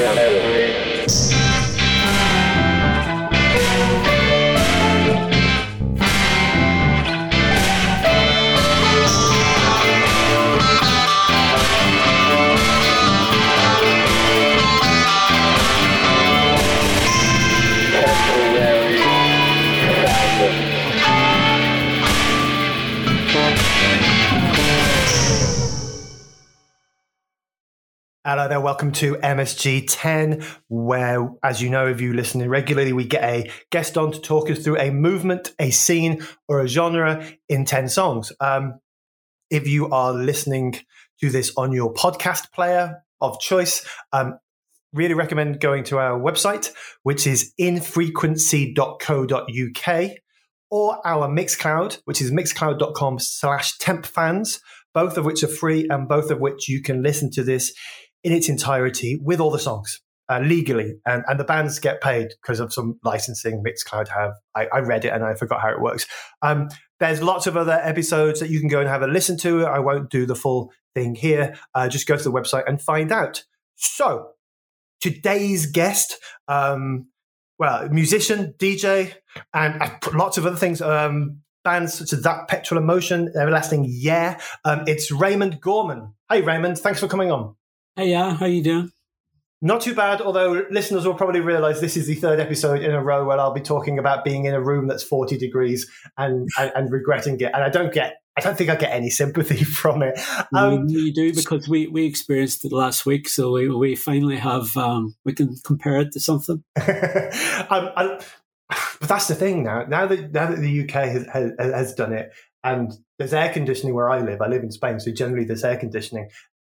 Colombia. Hello there, welcome to MSG 10, where, as you know, if you listen regularly, we get a guest on to talk us through a movement, a scene, or a genre in 10 songs. Um, if you are listening to this on your podcast player of choice, um, really recommend going to our website, which is infrequency.co.uk, or our Mixcloud, which is mixcloud.com slash tempfans, both of which are free and both of which you can listen to this in its entirety with all the songs. Uh, legally, and, and the bands get paid because of some licensing Mixcloud have. I, I, read it and I forgot how it works. Um, there's lots of other episodes that you can go and have a listen to. I won't do the full thing here. Uh, just go to the website and find out. So, today's guest, um, well, musician, DJ, and lots of other things. Um, bands such as That Petrol Emotion, Everlasting Yeah. Um, it's Raymond Gorman. Hey, Raymond, thanks for coming on. Hey, yeah, how you doing? Not too bad, although listeners will probably realize this is the third episode in a row where I'll be talking about being in a room that's 40 degrees and, and, and regretting it. And I don't get I don't think I get any sympathy from it. Um, you do because we, we experienced it last week, so we, we finally have um, we can compare it to something. um, I, but that's the thing now. Now that now that the UK has, has, has done it, and there's air conditioning where I live. I live in Spain, so generally there's air conditioning.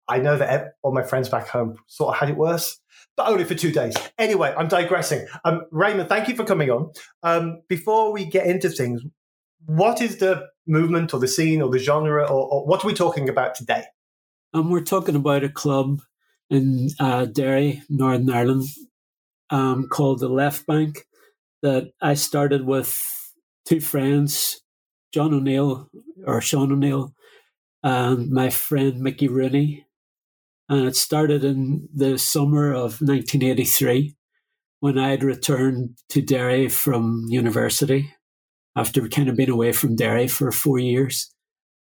I know that all my friends back home sort of had it worse, but only for two days. Anyway, I'm digressing. Um, Raymond, thank you for coming on. Um, before we get into things, what is the movement or the scene or the genre or, or what are we talking about today? Um, we're talking about a club in uh, Derry, Northern Ireland, um, called the Left Bank that I started with two friends, John O'Neill or Sean O'Neill, and my friend Mickey Rooney, and it started in the summer of 1983 when I had returned to Derry from university after kind of being away from Derry for four years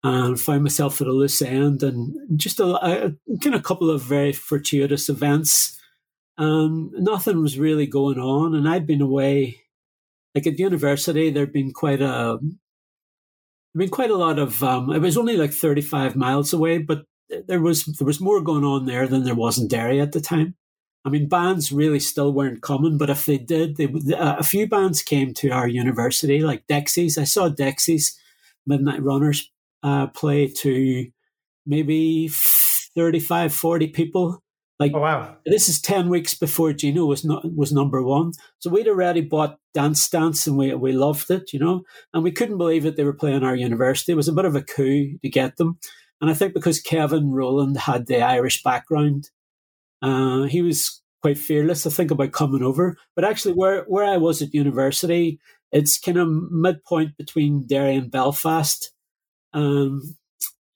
and found myself at a loose end and just a, a kind of couple of very fortuitous events. Um, nothing was really going on, and I'd been away. Like at university, there'd been quite a, there'd been quite a lot of. Um, it was only like thirty-five miles away, but there was there was more going on there than there was in Derry at the time. I mean, bands really still weren't common, but if they did, they, uh, a few bands came to our university, like Dexys. I saw Dexys Midnight Runners uh, play to maybe 35, 40 people. Like, oh, wow. This is 10 weeks before Geno was not, was number one. So we'd already bought Dance Stance and we, we loved it, you know, and we couldn't believe that they were playing our university. It was a bit of a coup to get them. And I think because Kevin Rowland had the Irish background, uh, he was quite fearless, I think, about coming over. But actually, where, where I was at university, it's kind of midpoint between Derry and Belfast. Um,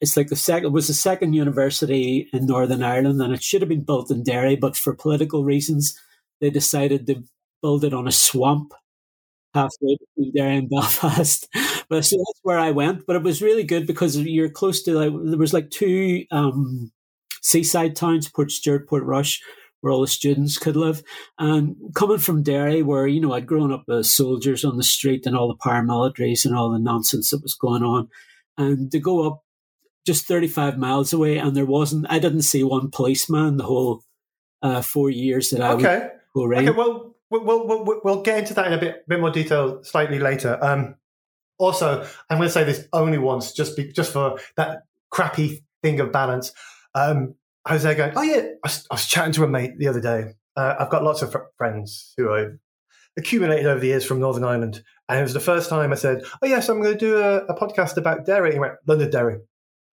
it's like the second it was the second university in Northern Ireland, and it should have been built in Derry, but for political reasons, they decided to build it on a swamp halfway between Derry and Belfast. but so that's where I went. But it was really good because you're close to like there was like two um, seaside towns, Portstewart, Portrush, where all the students could live. And coming from Derry, where you know I'd grown up as soldiers on the street and all the paramilitaries and all the nonsense that was going on, and to go up just 35 miles away, and there wasn't, I didn't see one policeman the whole uh, four years that I okay. was. Okay, well, We'll, we'll, we'll get into that in a bit, bit more detail slightly later. Um, also, I'm going to say this only once, just be, just for that crappy thing of balance. Um, Jose going, oh yeah, I was, I was, chatting to a mate the other day. Uh, I've got lots of fr- friends who I've accumulated over the years from Northern Ireland, and it was the first time I said, oh yes, I'm going to do a, a podcast about Derry. He went, Londonderry.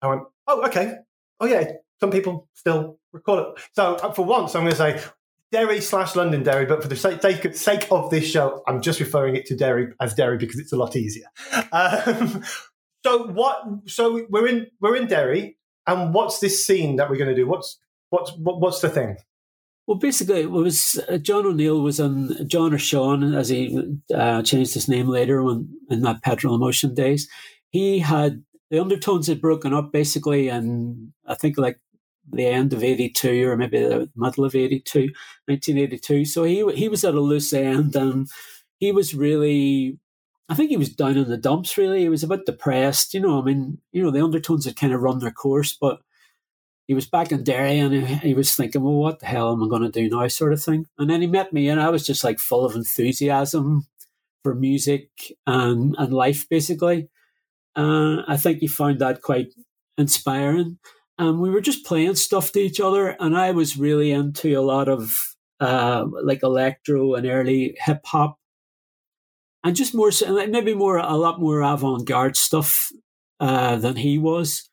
I went, oh okay, oh yeah. Some people still recall it. So uh, for once, I'm going to say Derry slash Londonderry, but for the sake, sake of this show, I'm just referring it to Derry as Derry because it's a lot easier. Um, so what? So we're in we're in Derry, and what's this scene that we're going to do? What's what's what, what's the thing? Well, basically, it was uh, John O'Neill was on John or Sean, as he uh, changed his name later when in that Petrol Emotion days. He had the undertones had broken up basically, and I think like the end of 82 or maybe the middle of 82, 1982. So he, he was at a loose end and he was really, I think he was down in the dumps really. He was a bit depressed, you know, I mean, you know, the undertones had kind of run their course, but he was back in Derry and he, he was thinking, well, what the hell am I going to do now sort of thing. And then he met me and I was just like full of enthusiasm for music and, and life basically. Uh, I think he found that quite inspiring and we were just playing stuff to each other. And I was really into a lot of uh, like electro and early hip hop, and just more so, maybe more a lot more avant garde stuff uh, than he was.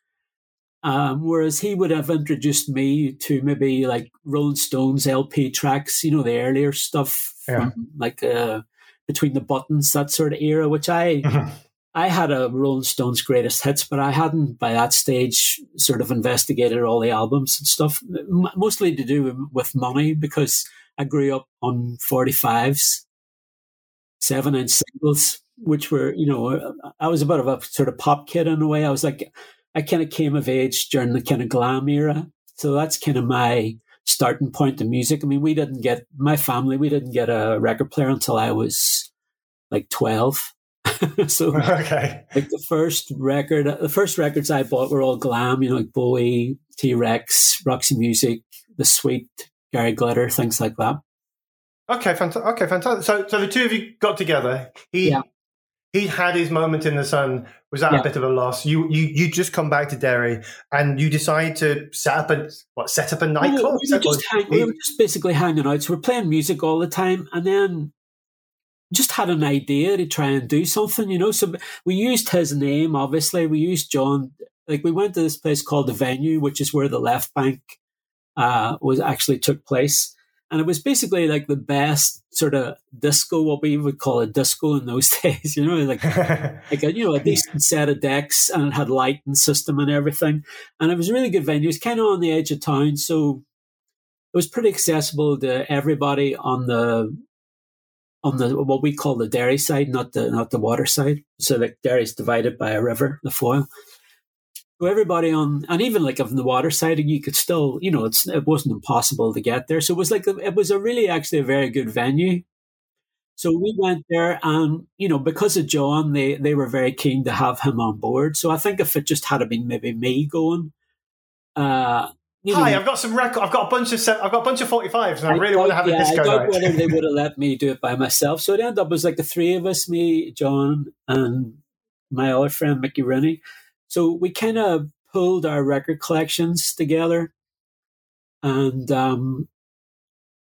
Um, whereas he would have introduced me to maybe like Rolling Stones LP tracks, you know, the earlier stuff yeah. from like uh, between the buttons, that sort of era, which I mm-hmm. I had a Rolling Stones greatest hits, but I hadn't by that stage sort of investigated all the albums and stuff, mostly to do with money because I grew up on 45s, seven inch singles, which were, you know, uh, I was a bit of a sort of pop kid in a way. I was like, I kind of came of age during the kind of glam era. So that's kind of my starting point in music. I mean, we didn't get, my family, we didn't get a record player until I was like 12 so okay. like the first record, the first records I bought were all glam, you know, like Bowie, T Rex, Roxy Music, The Sweet, Gary Glitter, things like that. Okay, fantastic. Okay, fantastic. So, so the two of you got together. He yeah. he had his moment in the sun. Was that yeah. a bit of a loss? You you you just come back to Derry and you decide to set up a what? Set up a nightclub. Well, we, were just hang, we were just basically hanging out. So we're playing music all the time, and then just had an idea to try and do something, you know. So we used his name, obviously. We used John. Like we went to this place called the Venue, which is where the Left Bank uh, was actually took place, and it was basically like the best sort of disco, what we would call a disco in those days. You know, like like a, you know a decent set of decks, and it had lighting system and everything, and it was a really good venue. It's kind of on the edge of town, so it was pretty accessible to everybody on the on the what we call the Derry side, not the not the water side. So like Derry is divided by a river, the Foyle. So everybody on, and even like on the water side, and you could still, you know, it's it wasn't impossible to get there. So it was like it was a really actually a very good venue. So we went there, and you know, because of John, they they were very keen to have him on board. So I think if it just had been maybe me going, uh, you Hi, I've got some record. I've got a bunch of I've got a bunch of forty fives, and I, I really want to have yeah, a disco I doubt night. whether they would have let me do it by myself. So it ended up as like the three of us, me, John, and my other friend Mickey Rooney. So we kind of pulled our record collections together, and um,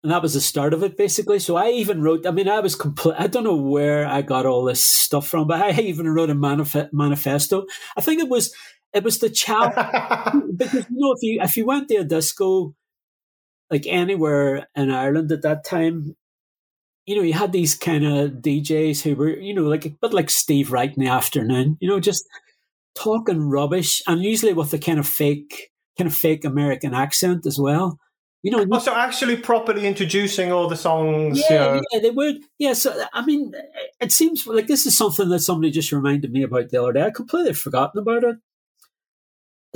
and that was the start of it, basically. So I even wrote. I mean, I was complete. I don't know where I got all this stuff from, but I even wrote a manif- manifesto. I think it was it was the challenge because you know if you if you went to a disco like anywhere in Ireland at that time, you know, you had these kind of DJs who were, you know, like a bit like Steve Wright in the afternoon, you know, just talking rubbish and usually with a kind of fake kind of fake American accent as well. You know, oh, so actually properly introducing all the songs. Yeah, you know. yeah, they would. Yeah, so I mean, it seems like this is something that somebody just reminded me about the other day. I completely forgotten about it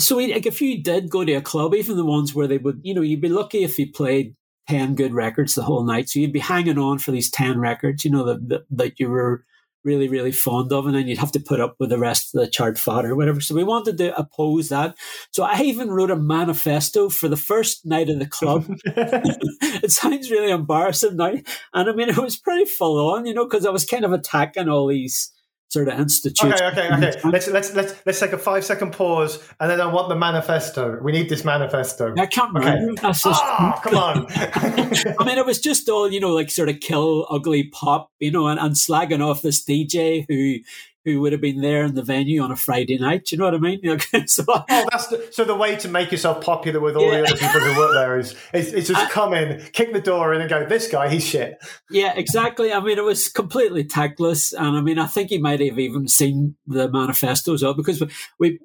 so like if you did go to a club, even the ones where they would, you know, you'd be lucky if you played ten good records the whole night. So you'd be hanging on for these ten records, you know, that that, that you were really, really fond of, and then you'd have to put up with the rest of the chart fodder or whatever. So we wanted to oppose that. So I even wrote a manifesto for the first night of the club. it sounds really embarrassing now. And I mean, it was pretty full on, you know, because I was kind of attacking all these sort of institute. Okay, okay, okay. Let's let's let's let's take a five second pause, and then I want the manifesto. We need this manifesto. I can't okay. remember. Just... Oh, come on. I mean, it was just all you know, like sort of kill ugly pop, you know, and, and slagging off this DJ who who would have been there in the venue on a Friday night. Do you know what I mean? so, oh, that's the, so the way to make yourself popular with all yeah. the other people who work there is, is, is just come in, kick the door in, and go, "This guy, he's shit." Yeah, exactly. I mean, it was completely tactless, and I mean, I think he might have even seen the manifestos up because we, we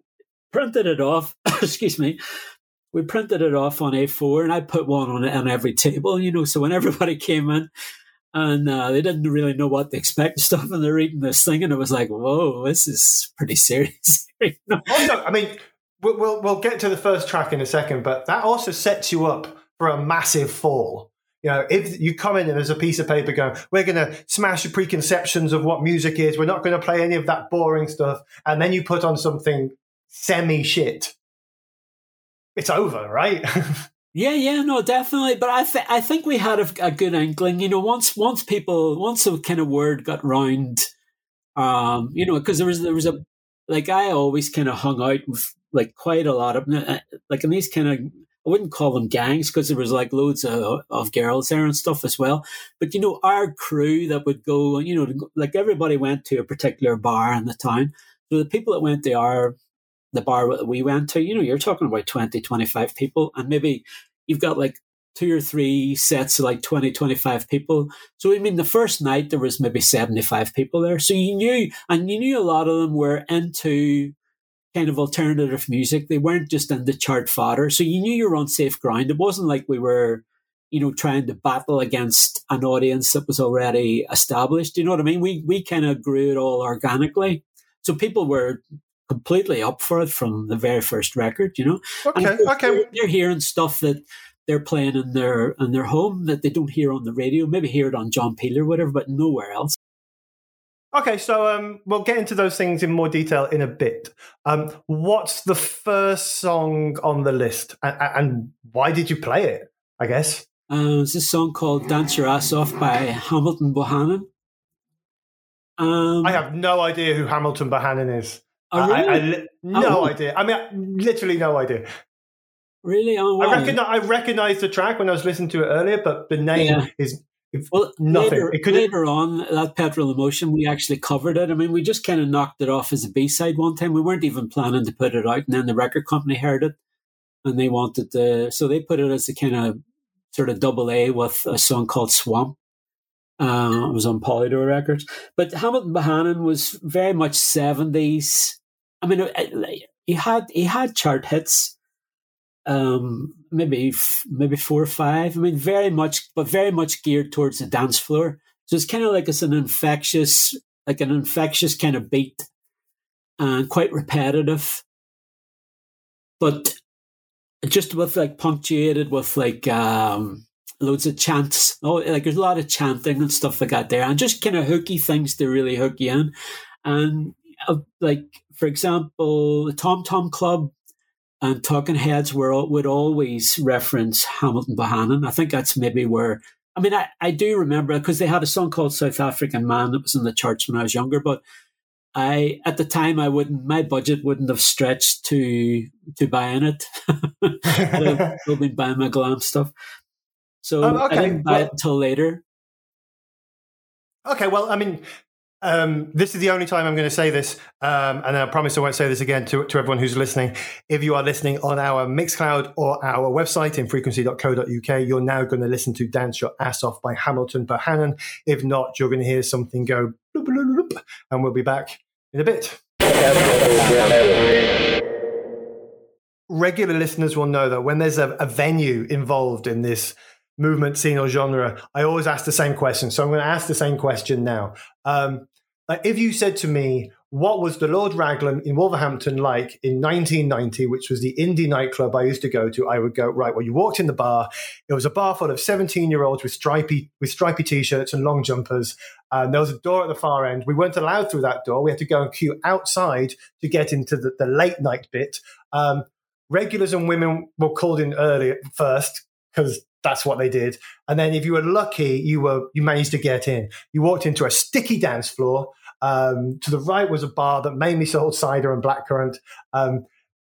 printed it off. excuse me. we printed it off on A4, and I put one on it on every table. You know, so when everybody came in, and uh, they didn't really know what to expect and stuff, and they're reading this thing, and it was like, whoa, this is pretty serious. no, I mean, we'll, we'll we'll get to the first track in a second, but that also sets you up for a massive fall. You know, if you come in and there's a piece of paper going, we're going to smash the preconceptions of what music is. We're not going to play any of that boring stuff. And then you put on something semi shit. It's over, right? yeah, yeah, no, definitely. But I think I think we had a, a, good inkling. You know, once once people once the kind of word got round, um, you know, because there was there was a like I always kind of hung out with like quite a lot of uh, like in these kind of I wouldn't call them gangs because there was like loads of, of girls there and stuff as well. But you know, our crew that would go, you know, like everybody went to a particular bar in the town. So the people that went to our the bar we went to, you know, you're talking about 20, 25 people, and maybe you've got like two or three sets of like 20, 25 people. So, I mean, the first night there was maybe 75 people there. So you knew, and you knew a lot of them were into kind of alternative music. They weren't just in the chart fodder. So you knew you were on safe ground. It wasn't like we were, you know, trying to battle against an audience that was already established. You know what I mean? We we kind of grew it all organically. So people were completely up for it from the very first record, you know. Okay, okay. They're, they're hearing stuff that they're playing in their in their home that they don't hear on the radio. Maybe hear it on John Peel or whatever, but nowhere else. Okay, so um, we'll get into those things in more detail in a bit. Um, what's the first song on the list, and, and why did you play it? I guess uh, it's a song called "Dance Your Ass Off" by Hamilton Bohannon. Um, I have no idea who Hamilton Bohannon is. Oh, really? I, I li- no oh. idea. I mean, literally no idea. Really? Oh, wow. I recognize I recognized the track when I was listening to it earlier, but the name yeah. is well, nothing. Later, later on, that Petrol Emotion, we actually covered it. I mean, we just kind of knocked it off as a B side one time. We weren't even planning to put it out, and then the record company heard it, and they wanted to, so they put it as a kind of sort of double A with a song called Swamp. Uh, it was on Polydor Records, but Hamilton Bohannon was very much seventies. I mean, he had he had chart hits um, maybe maybe four or five. I mean, very much, but very much geared towards the dance floor. So it's kind of like it's an infectious, like an infectious kind of beat, and quite repetitive, but just with like punctuated with like um, loads of chants. Oh, like there's a lot of chanting and stuff like that there, and just kind of hooky things to really hook you in. And uh, like for example, the Tom Tom Club and Talking Heads were would always reference Hamilton Bohannon. I think that's maybe where. I mean, I, I do remember because they had a song called South African Man that was in the charts when I was younger, but I at the time I wouldn't my budget wouldn't have stretched to to buying it. I'd have been buying my glam stuff. So um, okay. I didn't buy well, it until later. Okay, well, I mean, um, this is the only time I'm going to say this, um, and I promise I won't say this again to, to everyone who's listening. If you are listening on our Mixcloud or our website in frequency.co.uk, you're now going to listen to Dance Your Ass Off by Hamilton Bohannon. If not, you're going to hear something go bloop, bloop, bloop, and we'll be back in a bit. Regular listeners will know that when there's a, a venue involved in this movement, scene, or genre, I always ask the same question. So I'm going to ask the same question now. Um, like if you said to me, what was the Lord Raglan in Wolverhampton like in 1990, which was the indie nightclub I used to go to, I would go, right, well, you walked in the bar. It was a bar full of 17 year olds with stripy, with stripy t-shirts and long jumpers. And there was a door at the far end. We weren't allowed through that door. We had to go and queue outside to get into the, the late night bit. Um, regulars and women were called in early first because that's what they did. And then if you were lucky, you were you managed to get in. You walked into a sticky dance floor. Um, to the right was a bar that mainly sold cider and blackcurrant. Um,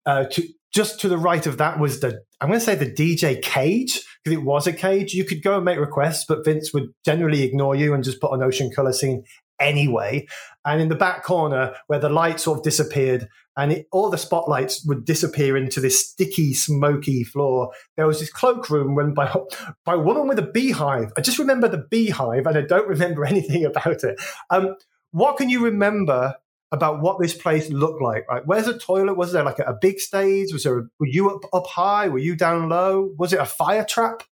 uh, to, just to the right of that was the I'm going to say the DJ cage because it was a cage. You could go and make requests, but Vince would generally ignore you and just put an Ocean Colour Scene anyway. And in the back corner where the light sort of disappeared and it, all the spotlights would disappear into this sticky, smoky floor, there was this cloakroom run by, by a woman with a beehive. I just remember the beehive and I don't remember anything about it. Um, what can you remember about what this place looked like. Right? Where's the toilet? Was there like a, a big stage? Was there? A, were you up, up high? Were you down low? Was it a fire trap?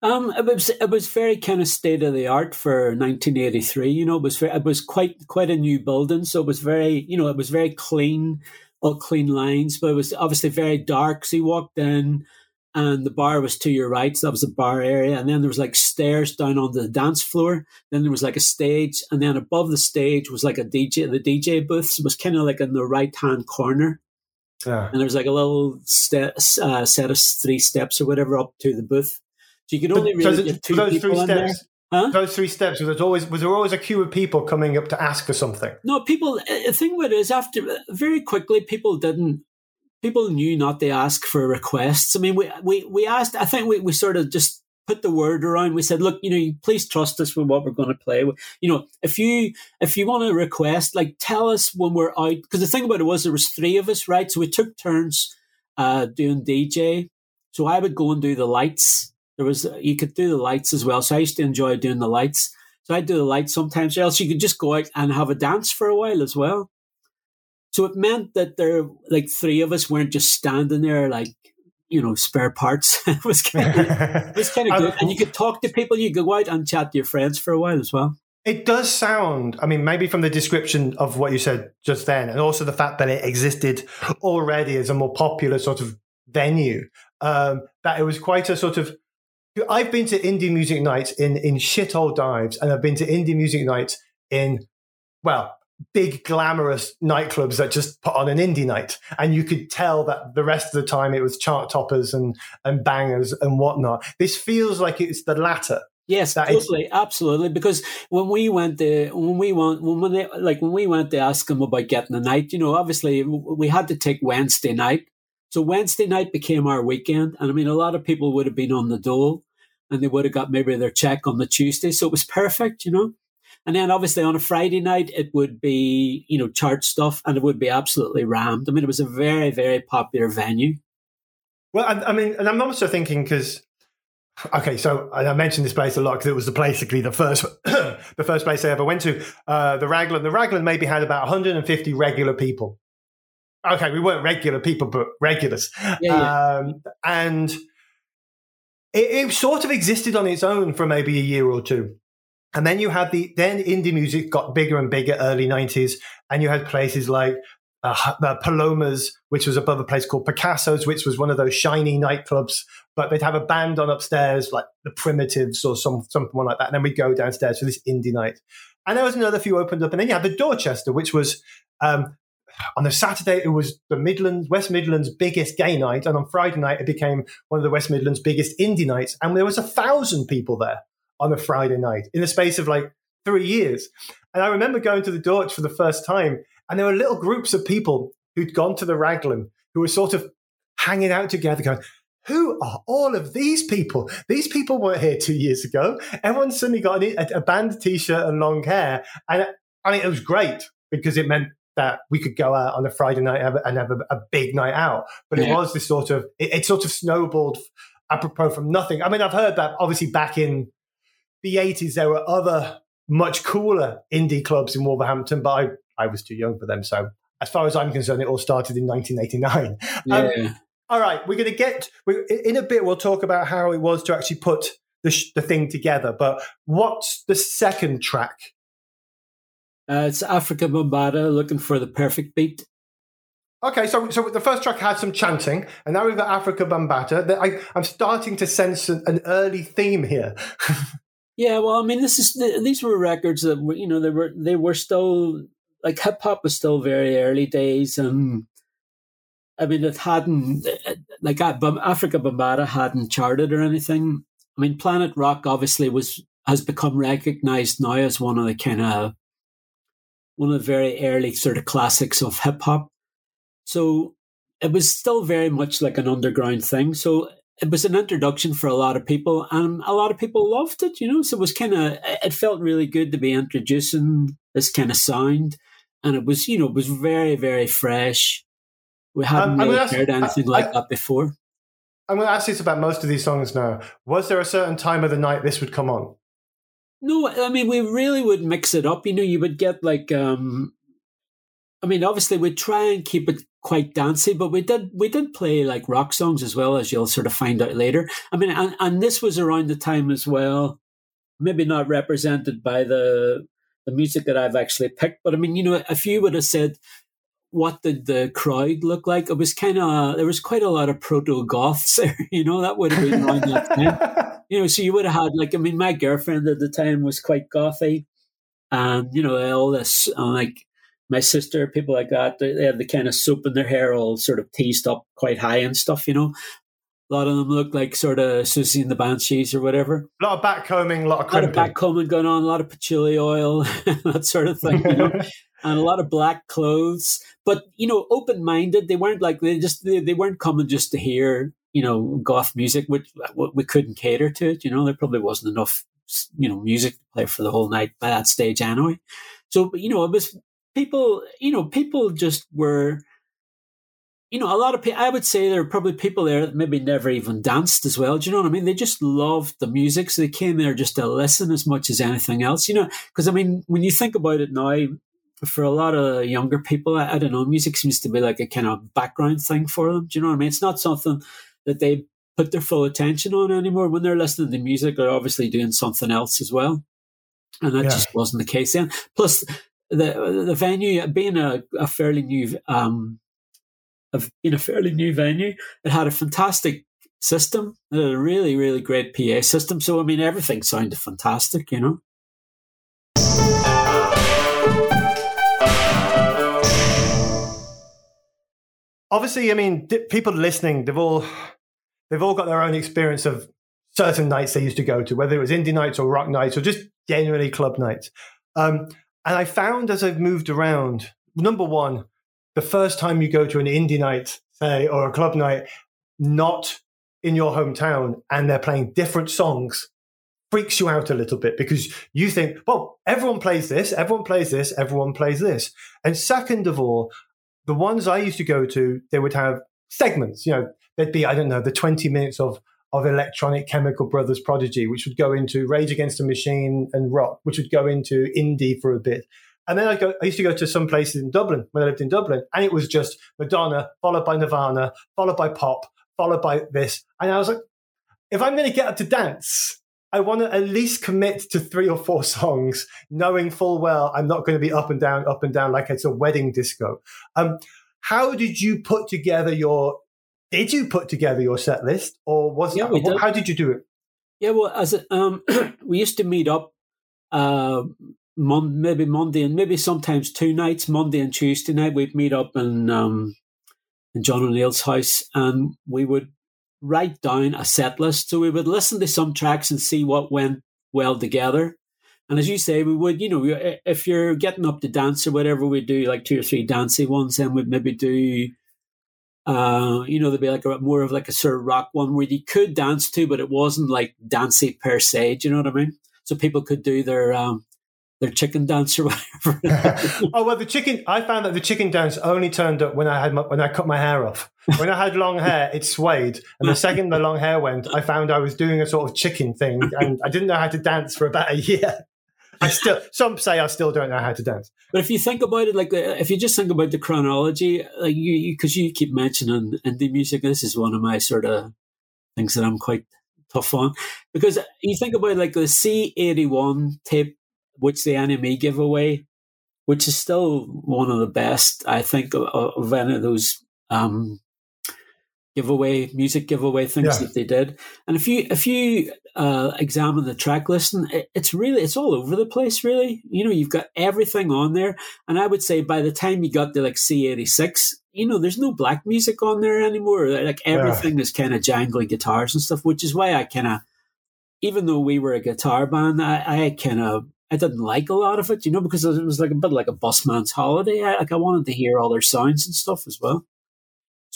Um, it was it was very kind of state of the art for 1983. You know, it was very, it was quite quite a new building, so it was very you know it was very clean, all clean lines, but it was obviously very dark. So you walked in, and the bar was to your right, so that was the bar area, and then there was like stairs down onto the dance floor. Then there was like a stage, and then above the stage was like a DJ. The DJ booth was kind of like in the right hand corner. Yeah. And there was like a little ste- uh, set of three steps or whatever up to the booth. So you could only really so get two those people three steps, Huh? Those three steps. Was there always was there always a queue of people coming up to ask for something? No, people. The thing with it is, after very quickly, people didn't. People knew not to ask for requests. I mean, we we we asked. I think we we sort of just put the word around. We said, look, you know, please trust us with what we're going to play. You know, if you if you want to request, like, tell us when we're out. Because the thing about it was there was three of us, right? So we took turns uh, doing DJ. So I would go and do the lights there was you could do the lights as well. So I used to enjoy doing the lights. So I'd do the lights sometimes, or else you could just go out and have a dance for a while as well. So it meant that there, like three of us, weren't just standing there like you know spare parts. it was kind of, it was kind of good, and you could talk to people. You could go out and chat to your friends for a while as well. It does sound, I mean, maybe from the description of what you said just then, and also the fact that it existed already as a more popular sort of venue, um, that it was quite a sort of I've been to indie music nights in in shithole dives, and I've been to indie music nights in well big glamorous nightclubs that just put on an indie night and you could tell that the rest of the time it was chart toppers and and bangers and whatnot this feels like it's the latter Yes, totally, absolutely. Because when we went there, when we went when they, like when we went to ask them about getting a night, you know, obviously we had to take Wednesday night. So Wednesday night became our weekend, and I mean, a lot of people would have been on the dole and they would have got maybe their check on the Tuesday. So it was perfect, you know. And then obviously on a Friday night, it would be, you know, chart stuff and it would be absolutely rammed. I mean, it was a very, very popular venue. Well, I, I mean, and I'm also thinking because, okay, so I mentioned this place a lot because it was the basically the first, the first place I ever went to, uh, the Raglan. The Raglan maybe had about 150 regular people. Okay, we weren't regular people, but regulars. Yeah, yeah. Um, and it, it sort of existed on its own for maybe a year or two. And then you had the then indie music got bigger and bigger early 90s and you had places like uh, uh, Palomas, which was above a place called Picasso's, which was one of those shiny nightclubs. But they'd have a band on upstairs, like the Primitives or some something like that. And then we'd go downstairs for this indie night. And there was another few opened up. And then you had the Dorchester, which was um, on the Saturday, it was the Midlands, West Midlands' biggest gay night. And on Friday night, it became one of the West Midlands' biggest indie nights. And there was a thousand people there on a Friday night in the space of like three years. And I remember going to the Dorch for the first time, and there were little groups of people who'd gone to the Raglan who were sort of hanging out together, going, who are all of these people? These people weren't here two years ago. Everyone suddenly got a, band t-shirt and long hair. And I mean, it was great because it meant that we could go out on a Friday night and have a, a big night out. But it was this sort of, it, it, sort of snowballed apropos from nothing. I mean, I've heard that obviously back in the 80s, there were other much cooler indie clubs in Wolverhampton, but I, I was too young for them. So as far as I'm concerned, it all started in 1989. Um, yeah. Um, all right, we're going to get, in a bit, we'll talk about how it was to actually put the, the thing together. But what's the second track uh, it's Afrika Bambaataa looking for the perfect beat. Okay, so so the first track had some chanting, and now we've got Afrika Bambaataa. I, I'm starting to sense an, an early theme here. yeah, well, I mean, this is these were records that were, you know, they were they were still like hip hop was still very early days, and I mean, it hadn't like Afrika Bambaataa hadn't charted or anything. I mean, Planet Rock obviously was has become recognized now as one of the kind of one of the very early sort of classics of hip hop. So it was still very much like an underground thing. So it was an introduction for a lot of people, and a lot of people loved it. You know, so it was kind of it felt really good to be introducing this kind of sound, and it was you know it was very very fresh. We hadn't um, really ask, heard anything I, like I, that before. I'm going to ask this about most of these songs now. Was there a certain time of the night this would come on? No, I mean we really would mix it up. You know, you would get like um I mean, obviously we'd try and keep it quite dancey, but we did we did play like rock songs as well, as you'll sort of find out later. I mean, and, and this was around the time as well, maybe not represented by the the music that I've actually picked, but I mean, you know, if you would have said what did the crowd look like, it was kind of there was quite a lot of proto goths there. You know, that would have been around that time. You know, so you would have had like I mean, my girlfriend at the time was quite gothy, and you know all this uh, like my sister, people like that, they, they had the kind of soap in their hair all sort of teased up quite high and stuff, you know. A lot of them look like sort of Siouxsie and the Banshees or whatever. A lot of backcombing, a lot of crimping. A lot of backcombing going on, a lot of patchouli oil, that sort of thing, you know. and a lot of black clothes. But, you know, open minded. They weren't like, they just, they, they weren't coming just to hear, you know, goth music, which we couldn't cater to it. You know, there probably wasn't enough, you know, music to play for the whole night by that stage anyway. So, you know, it was people, you know, people just were, you know, a lot of people, I would say there are probably people there that maybe never even danced as well. Do you know what I mean? They just loved the music. So they came there just to listen as much as anything else, you know, because I mean, when you think about it now, for a lot of younger people, I, I, don't know, music seems to be like a kind of background thing for them. Do you know what I mean? It's not something that they put their full attention on anymore. When they're listening to music, they're obviously doing something else as well. And that yeah. just wasn't the case then. Plus, the the venue being a, a fairly new um of in a fairly new venue, it had a fantastic system, it had a really really great PA system. So I mean, everything sounded fantastic, you know. Obviously, I mean, people listening, they've all they've all got their own experience of certain nights they used to go to, whether it was indie nights or rock nights or just generally club nights. Um, and I found as I've moved around, number one, the first time you go to an indie night, say, or a club night, not in your hometown, and they're playing different songs, freaks you out a little bit because you think, well, everyone plays this, everyone plays this, everyone plays this. And second of all, the ones I used to go to, they would have segments. You know, there'd be, I don't know, the 20 minutes of of electronic chemical brothers prodigy, which would go into Rage Against the Machine and rock, which would go into indie for a bit. And then I go I used to go to some places in Dublin when I lived in Dublin, and it was just Madonna, followed by Nirvana, followed by pop, followed by this. And I was like, if I'm gonna get up to dance, I want to at least commit to three or four songs, knowing full well I'm not going to be up and down, up and down like it's a wedding disco. Um, how did you put together your did you put together your set list, or was yeah, that, did. how did you do it? Yeah, well, as a, um, we used to meet up, uh, mon- maybe Monday and maybe sometimes two nights, Monday and Tuesday night. We'd meet up in um, in John O'Neill's house, and we would write down a set list. So we would listen to some tracks and see what went well together. And as you say, we would, you know, if you're getting up to dance or whatever, we do like two or three dancey ones, then we'd maybe do uh, you know, there'd be like a more of like a sort of rock one where you could dance to, but it wasn't like dancing per se. Do you know what I mean? So people could do their um, their chicken dance or whatever. oh well, the chicken. I found that the chicken dance only turned up when I had my, when I cut my hair off. When I had long hair, it swayed, and the second the long hair went, I found I was doing a sort of chicken thing, and I didn't know how to dance for about a year. I still some say I still don't know how to dance. But if you think about it, like if you just think about the chronology, like you because you, you, keep mentioning indie music, this is one of my sort of things that I'm quite tough on because you think about like the C81 tape, which the NME giveaway, which is still one of the best I think of, of any of those um, giveaway music giveaway things yeah. that they did. And if you if you uh, examine the track listing, it, it's really it's all over the place. Really, you know, you've got everything on there. And I would say by the time you got to like C86, you know, there's no black music on there anymore. Like everything yeah. is kind of jangly guitars and stuff, which is why I kind of, even though we were a guitar band, I, I kind of I didn't like a lot of it, you know, because it was like a bit like a busman's holiday. I, like I wanted to hear all their sounds and stuff as well.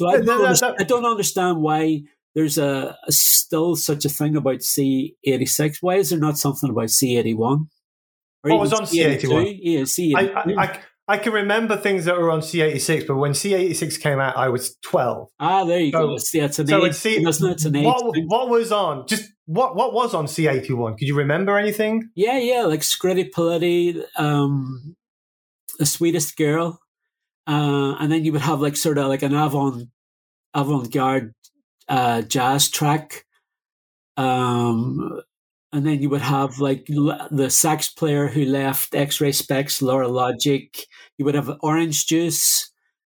So I don't, I don't understand why there's a, a, still such a thing about C86. Why is there not something about C81? Or what was on C81? Yeah, C82. I, I, I, can remember things that were on C86, but when C86 came out, I was 12. Ah, there you so, go. See, it's an so C- it? It's what, what was on? Just what what was on C81? Could you remember anything? Yeah, yeah, like Scritti Politti, um, The Sweetest Girl. Uh, and then you would have like sort of like an avant avant garde uh, jazz track. Um, and then you would have like the sax player who left X-Ray Spex, Lora Logic. You would have Orange Juice.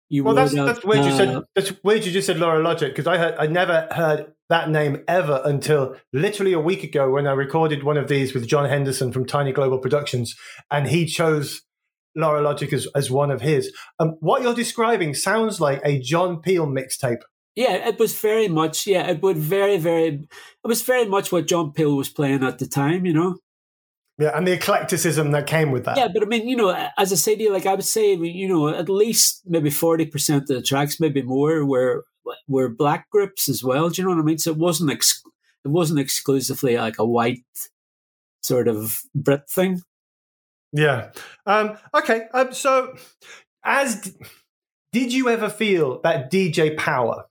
You well, that's, have, that's weird. Uh, you said that's weird. You just said Lora Logic because I heard I never heard that name ever until literally a week ago when I recorded one of these with John Henderson from Tiny Global Productions, and he chose Lora Logic as, as one of his. Um, what you're describing sounds like a John Peel mixtape. Yeah, it was very much. Yeah, it would very, very. It was very much what John Peel was playing at the time. You know. Yeah, and the eclecticism that came with that. Yeah, but I mean, you know, as I say to you, like I would say, you know, at least maybe forty percent of the tracks, maybe more, were were black groups as well. Do you know what I mean? So it wasn't ex- it wasn't exclusively like a white sort of Brit thing. Yeah. Um, okay. Um, so, as did you ever feel that DJ power?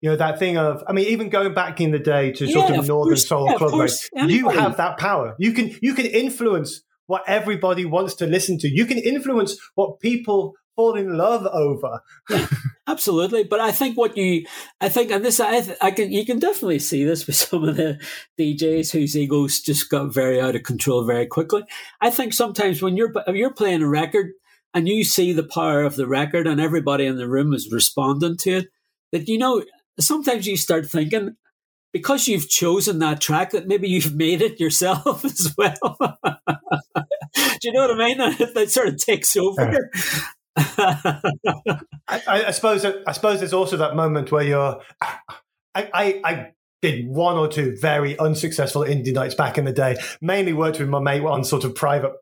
You know that thing of, I mean, even going back in the day to sort yeah, of Northern course, Soul yeah, Club, like, you have that power. You can you can influence what everybody wants to listen to. You can influence what people fall in love over. absolutely, but I think what you, I think, and this, I, I can, you can definitely see this with some of the DJs whose egos just got very out of control very quickly. I think sometimes when you're you're playing a record and you see the power of the record and everybody in the room is responding to it, that you know, sometimes you start thinking. Because you've chosen that track, that maybe you've made it yourself as well. Do you know what I mean? That sort of takes over. I, I, suppose I suppose there's also that moment where you're. I, I, I did one or two very unsuccessful indie nights back in the day. Mainly worked with my mate on sort of private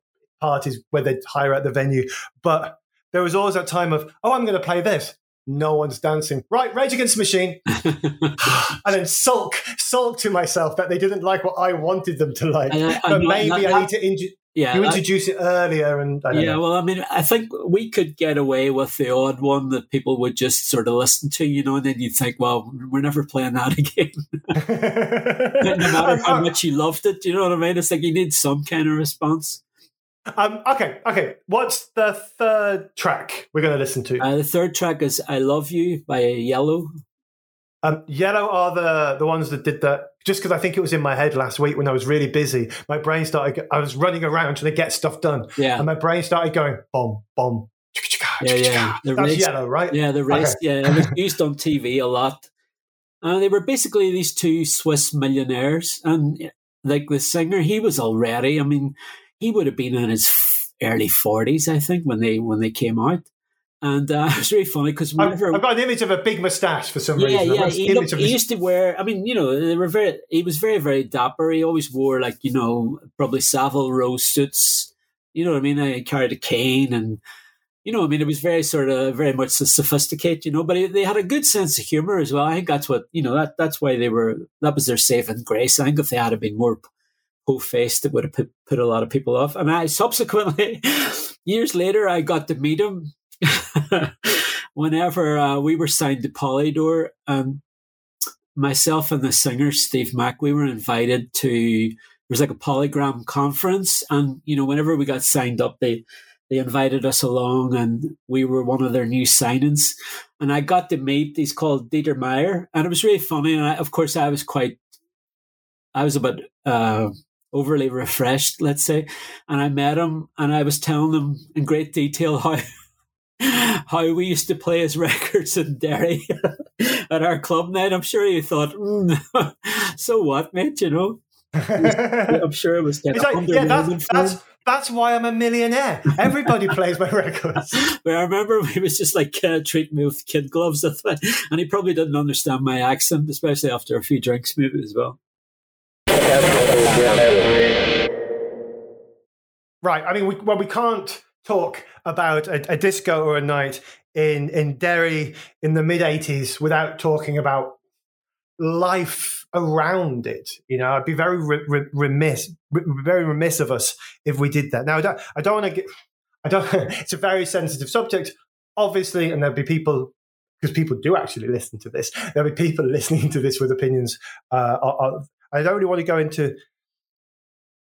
parties where they'd hire at the venue. But there was always that time of, oh, I'm going to play this. No one's dancing. Right, Rage Against the Machine. and then sulk, sulk to myself that they didn't like what I wanted them to like. I, but maybe I need to introduce yeah, you introduce it earlier, and yeah. Know. Well, I mean, I think we could get away with the odd one that people would just sort of listen to, you know, and then you'd think, well, we're never playing that again. no matter how much you loved it, you know what I mean? It's like you need some kind of response. Um, okay, okay. What's the third track we're going to listen to? Uh, the third track is "I Love You" by Yello. Um, Yello are the the ones that did that. Just because I think it was in my head last week when I was really busy, my brain started. I was running around trying to get stuff done, yeah, and my brain started going bomb bomb. Yeah, yeah. The That's race, Yello, right? Yeah, the race. Okay. Yeah, it was used on TV a lot. Uh, they were basically these two Swiss millionaires, and like the singer, he was already. I mean, he would have been in his early forties, I think, when they when they came out. And uh, it was really funny because I've got an image of a big moustache for some yeah, reason. Yeah, he, looked, he used to wear. I mean, you know, they were very. He was very, very dapper. He always wore like you know, probably Savile Row suits. You know what I mean? He carried a cane, and you know, I mean, it was very sort of very much sophisticated. You know, but he, they had a good sense of humor as well. I think that's what you know. That that's why they were. That was their saving grace. I think if they had been more po faced, it would have put, put a lot of people off. And I subsequently, years later, I got to meet him whenever uh, we were signed to Polydor, um, myself and the singer Steve Mack, we were invited to. There was like a polygram conference, and you know, whenever we got signed up, they they invited us along, and we were one of their new signings. And I got to meet. He's called Dieter Meier, and it was really funny. And I, of course, I was quite. I was a bit uh, overly refreshed, let's say. And I met him and I was telling him in great detail how how we used to play his records in Derry at our club night. I'm sure he thought, mm, so what, mate? You know, I'm sure it was like, yeah, that's, that's, that's why I'm a millionaire. Everybody plays my records. But I remember he was just like uh, treating me with kid gloves, and he probably didn't understand my accent, especially after a few drinks, maybe as well. Right. I mean, we, well, we can't talk about a, a disco or a night in in Derry in the mid '80s without talking about life around it. You know, I'd be very re- re- remiss, re- very remiss of us if we did that. Now, I don't, I don't want to get. I don't. it's a very sensitive subject, obviously, and there'll be people because people do actually listen to this. There'll be people listening to this with opinions. Uh, I don't really want to go into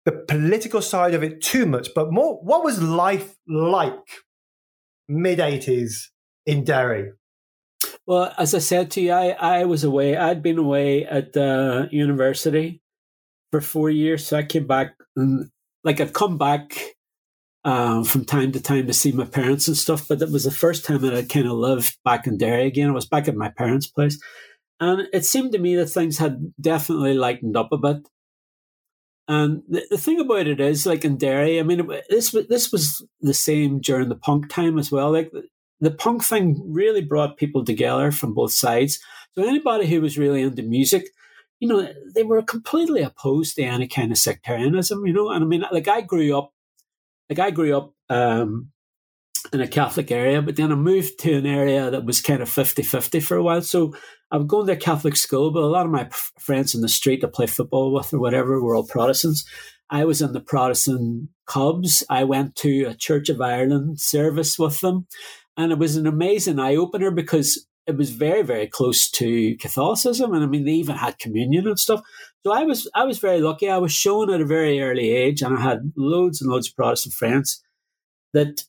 the political side of it too much, but more what was life like mid 80s in Derry? Well, as I said to you, I, I was away. I'd been away at the university for four years. So I came back and like I'd come back um, from time to time to see my parents and stuff. But it was the first time that I kind of lived back in Derry again. I was back at my parents' place. And it seemed to me that things had definitely lightened up a bit. And the, the thing about it is, like in Derry, I mean, this this was the same during the punk time as well. Like the, the punk thing really brought people together from both sides. So anybody who was really into music, you know, they were completely opposed to any kind of sectarianism. You know, and I mean, like I grew up, like I grew up um, in a Catholic area, but then I moved to an area that was kind of 50 50 for a while. So I would go to a Catholic school, but a lot of my friends in the street to play football with or whatever were all Protestants. I was in the Protestant Cubs. I went to a Church of Ireland service with them. And it was an amazing eye opener because it was very, very close to Catholicism. And I mean, they even had communion and stuff. So I was, I was very lucky. I was shown at a very early age and I had loads and loads of Protestant friends that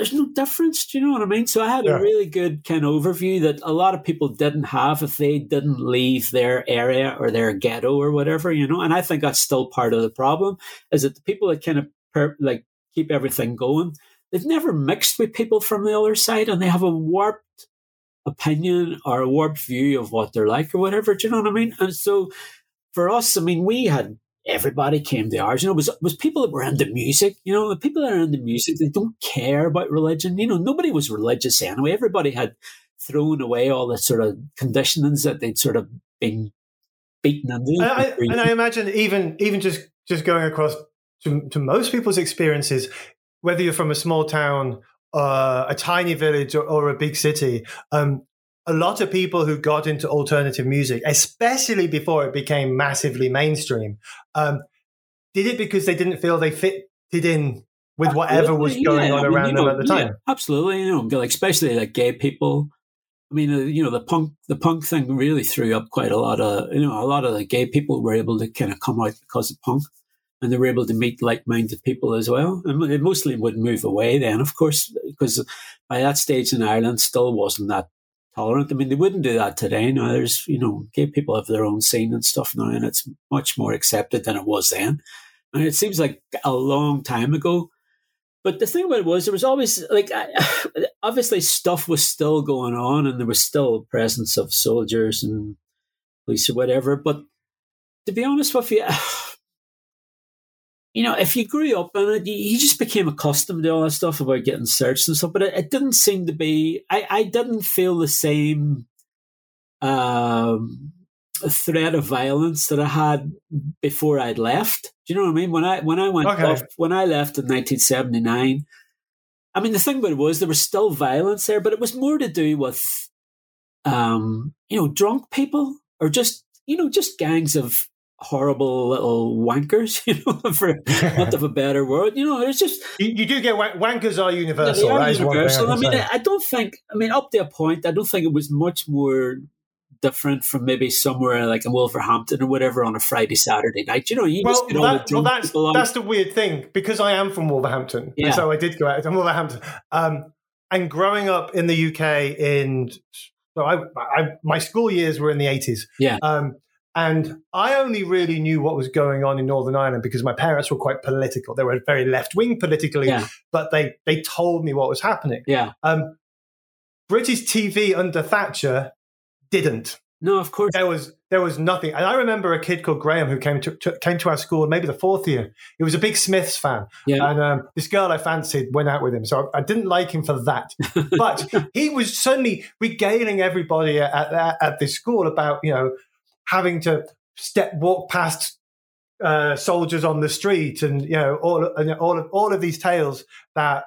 there's no difference. Do you know what I mean? So I had yeah. a really good kind of overview that a lot of people didn't have if they didn't leave their area or their ghetto or whatever, you know. And I think that's still part of the problem is that the people that kind of per, like keep everything going, they've never mixed with people from the other side, and they have a warped opinion or a warped view of what they're like or whatever. Do you know what I mean? And so for us, I mean, we had everybody came to ours. You know, it was was people that were into music. You know, the people that are into music, they don't care about religion. You know, nobody was religious anyway. Everybody had thrown away all the sort of conditionings that they'd sort of been beaten into. And I, and I imagine even even just just going across to, to most people's experiences, whether you're from a small town, uh, a tiny village, or, or a big city, um, a lot of people who got into alternative music, especially before it became massively mainstream, um, did it because they didn't feel they fitted in with whatever was going yeah, on around I mean, them know, at the time. Yeah, absolutely, you know, like especially like gay people. I mean, uh, you know, the punk the punk thing really threw up quite a lot of you know a lot of the gay people were able to kind of come out because of punk, and they were able to meet like minded people as well. And they mostly would move away then, of course, because by that stage in Ireland still wasn't that tolerant. I mean, they wouldn't do that today. Now, there's, you know, gay people have their own scene and stuff now, and it's much more accepted than it was then. And it seems like a long time ago. But the thing about it was, there was always, like, obviously stuff was still going on, and there was still presence of soldiers and police or whatever. But to be honest with you, you know, if you grew up in it, you, just became accustomed to all that stuff about getting searched and stuff. But it, it didn't seem to be. I, I didn't feel the same um, threat of violence that I had before I'd left. Do you know what I mean? When I when I went okay. off, when I left in 1979, I mean the thing about it was there was still violence there, but it was more to do with, um, you know, drunk people or just you know just gangs of horrible little wankers, you know, for want of a better word. You know, it's just you, you do get wank- wankers are universal. Yeah, are universal. I, I mean, I don't think. I mean, up to a point, I don't think it was much more different from maybe somewhere like in Wolverhampton or whatever on a Friday, Saturday night. You know, you well, that, well that's that's the weird thing because I am from Wolverhampton, yeah. so I did go out to Wolverhampton. Um, and growing up in the UK in so I, I my school years were in the eighties. Yeah. Um, and I only really knew what was going on in Northern Ireland because my parents were quite political. They were very left wing politically, yeah. but they they told me what was happening. Yeah. Um, British TV under Thatcher didn't. No, of course there was there was nothing. And I remember a kid called Graham who came to, to came to our school, maybe the fourth year. He was a big Smiths fan, yeah. and um, this girl I fancied went out with him. So I, I didn't like him for that, but he was suddenly regaling everybody at, at, at this school about you know having to step walk past uh, soldiers on the street, and you know all and all of all of these tales that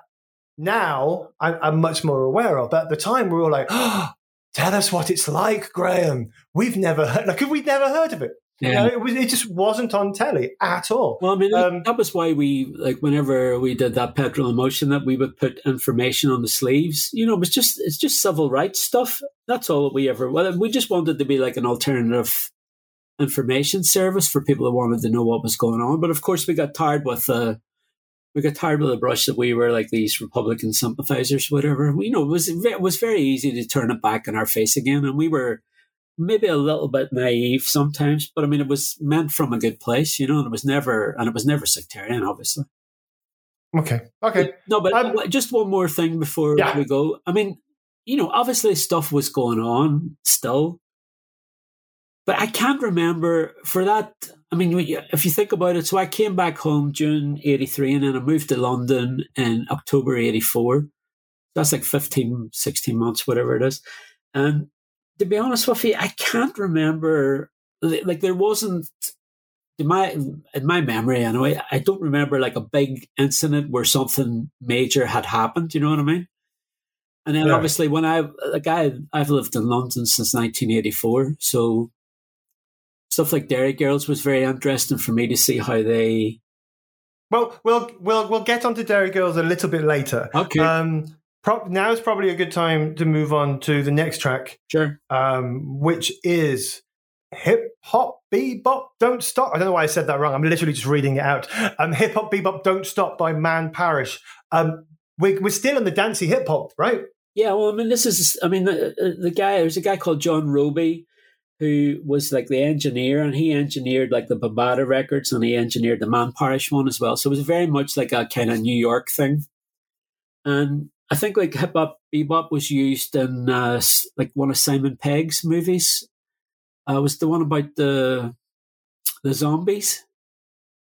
now I'm, I'm much more aware of. But at the time, we were all like, oh, "Tell us what it's like, Graham. We've never heard, like we'd never heard of it." Yeah. You know, it was it just wasn't on telly at all. Well, I mean, um, that was why we like whenever we did that petrol emotion that we would put information on the sleeves. You know, it was just it's just civil rights stuff. That's all that we ever. Well, we just wanted to be like an alternative information service for people who wanted to know what was going on. But of course, we got tired with uh, we got tired of the brush that we were like these Republican sympathizers, whatever. We, you know, it was it was very easy to turn it back in our face again, and we were maybe a little bit naive sometimes, but I mean, it was meant from a good place, you know, and it was never and it was never sectarian, obviously. Okay. Okay. No, but um, just one more thing before yeah. we go. I mean, you know, obviously stuff was going on still, but I can't remember for that. I mean, if you think about it, so I came back home June 83 and then I moved to London in October 84. That's like 15, 16 months, whatever it is. And to be honest with you, I can't remember, like, there wasn't, in my, in my memory anyway, I don't remember like a big incident where something major had happened. You know what I mean? And then yeah. obviously when I, like I, I've lived in London since 1984. So stuff like Derry Girls was very interesting for me to see how they. Well, we'll we'll we'll get onto Derry Girls a little bit later. Okay. Um, pro- now is probably a good time to move on to the next track. Sure. Um, which is hip hop bebop don't stop. I don't know why I said that wrong. I'm literally just reading it out. Um, hip hop bebop don't stop by Man Parrish. Um, we, we're still in the dancey hip hop, right? Yeah, well, I mean, this is, I mean, the, the guy, there's a guy called John Robie who was like the engineer and he engineered like the Bambaataa records and he engineered the Man Parrish one as well. So it was very much like a kind of New York thing. And I think like hip hop bebop was used in uh, like one of Simon Pegg's movies. Uh, was the one about the the zombies?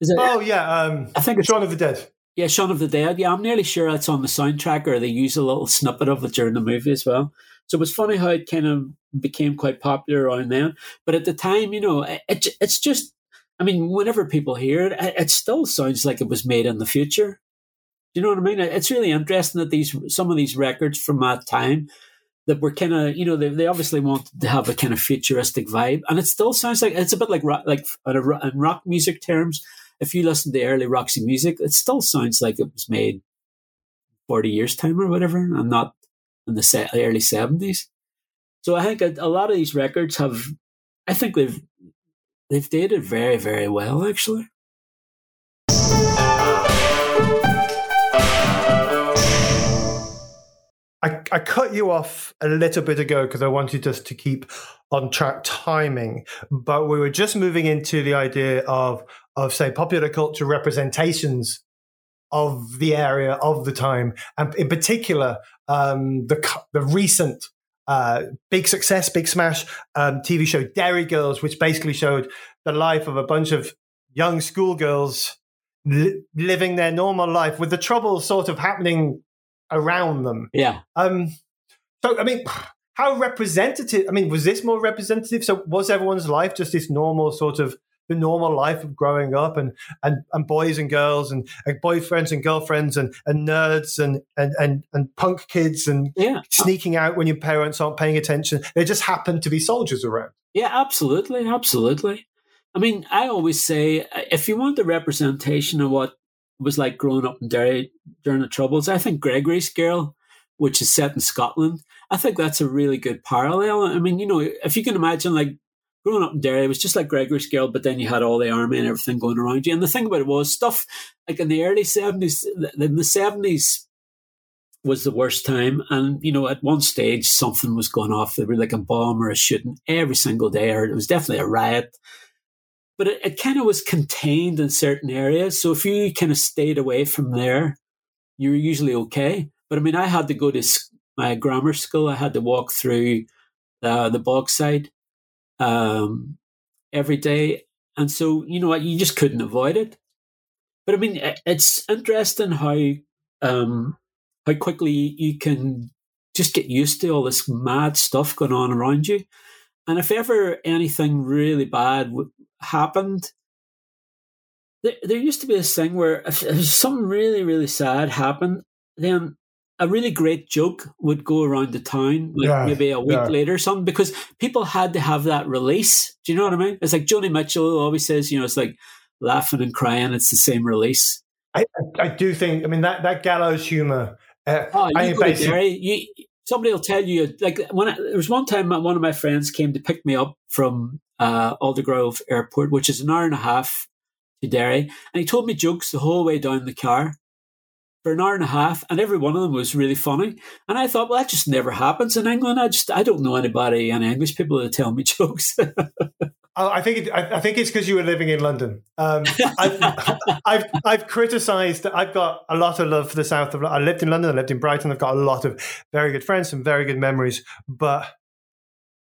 Is it? Oh yeah, um, I think it's Shaun of the Dead. Yeah, Shaun of the Dead. Yeah, I'm nearly sure that's on the soundtrack, or they use a little snippet of it during the movie as well. So it was funny how it kind of became quite popular around then. But at the time, you know, it, it's just, I mean, whenever people hear it, it still sounds like it was made in the future. Do you know what I mean? It's really interesting that these some of these records from that time that were kind of, you know, they, they obviously wanted to have a kind of futuristic vibe, and it still sounds like it's a bit like rock, like in rock music terms. If you listen to early Roxy music, it still sounds like it was made forty years time or whatever, and not in the early 70s. So I think a, a lot of these records have, I think they've they've dated very very well actually. I, I cut you off a little bit ago because I wanted us to keep on track timing, but we were just moving into the idea of of say popular culture representations of the area of the time, and in particular, um, the the recent uh, big success, big smash um, TV show Derry Girls, which basically showed the life of a bunch of young schoolgirls li- living their normal life with the troubles sort of happening around them. Yeah. Um. So I mean. How representative? I mean, was this more representative? So, was everyone's life just this normal sort of the normal life of growing up and and, and boys and girls and, and boyfriends and girlfriends and, and nerds and, and, and, and punk kids and yeah. sneaking out when your parents aren't paying attention. There just happen to be soldiers around. Yeah, absolutely. Absolutely. I mean, I always say uh, if you want the representation of what was like growing up in Derry during the Troubles, I think Gregory's Girl, which is set in Scotland, I think that's a really good parallel. I mean, you know, if you can imagine like growing up in Derry, it was just like Gregory's Girl, but then you had all the army and everything going around you. And the thing about it was stuff like in the early 70s, in the 70s was the worst time. And, you know, at one stage, something was going off. There were like a bomb or a shooting every single day, or it was definitely a riot. But it, it kind of was contained in certain areas. So if you kind of stayed away from there, you were usually okay. But I mean, I had to go to my grammar school. I had to walk through uh, the Bogside um, every day. And so, you know what, you just couldn't avoid it. But I mean, it's interesting how um, how quickly you can just get used to all this mad stuff going on around you. And if ever anything really bad happened, there, there used to be this thing where if, if something really, really sad happened, then a really great joke would go around the town, like yeah, maybe a week yeah. later or something, because people had to have that release. Do you know what I mean? It's like Joni Mitchell always says, you know, it's like laughing and crying. It's the same release. I, I do think. I mean that that gallows humor. Uh, oh, you I go to you, somebody will tell you. Like when I, there was one time, one of my friends came to pick me up from uh, Aldergrove Airport, which is an hour and a half to Derry, and he told me jokes the whole way down the car. For an hour and a half, and every one of them was really funny. And I thought, well, that just never happens in England. I just I don't know anybody, any English people that tell me jokes. Oh, I think it, I, think it's because you were living in London. Um, I've, I've, I've criticised. I've got a lot of love for the south of. I lived in London. I lived in Brighton. I've got a lot of very good friends, some very good memories. But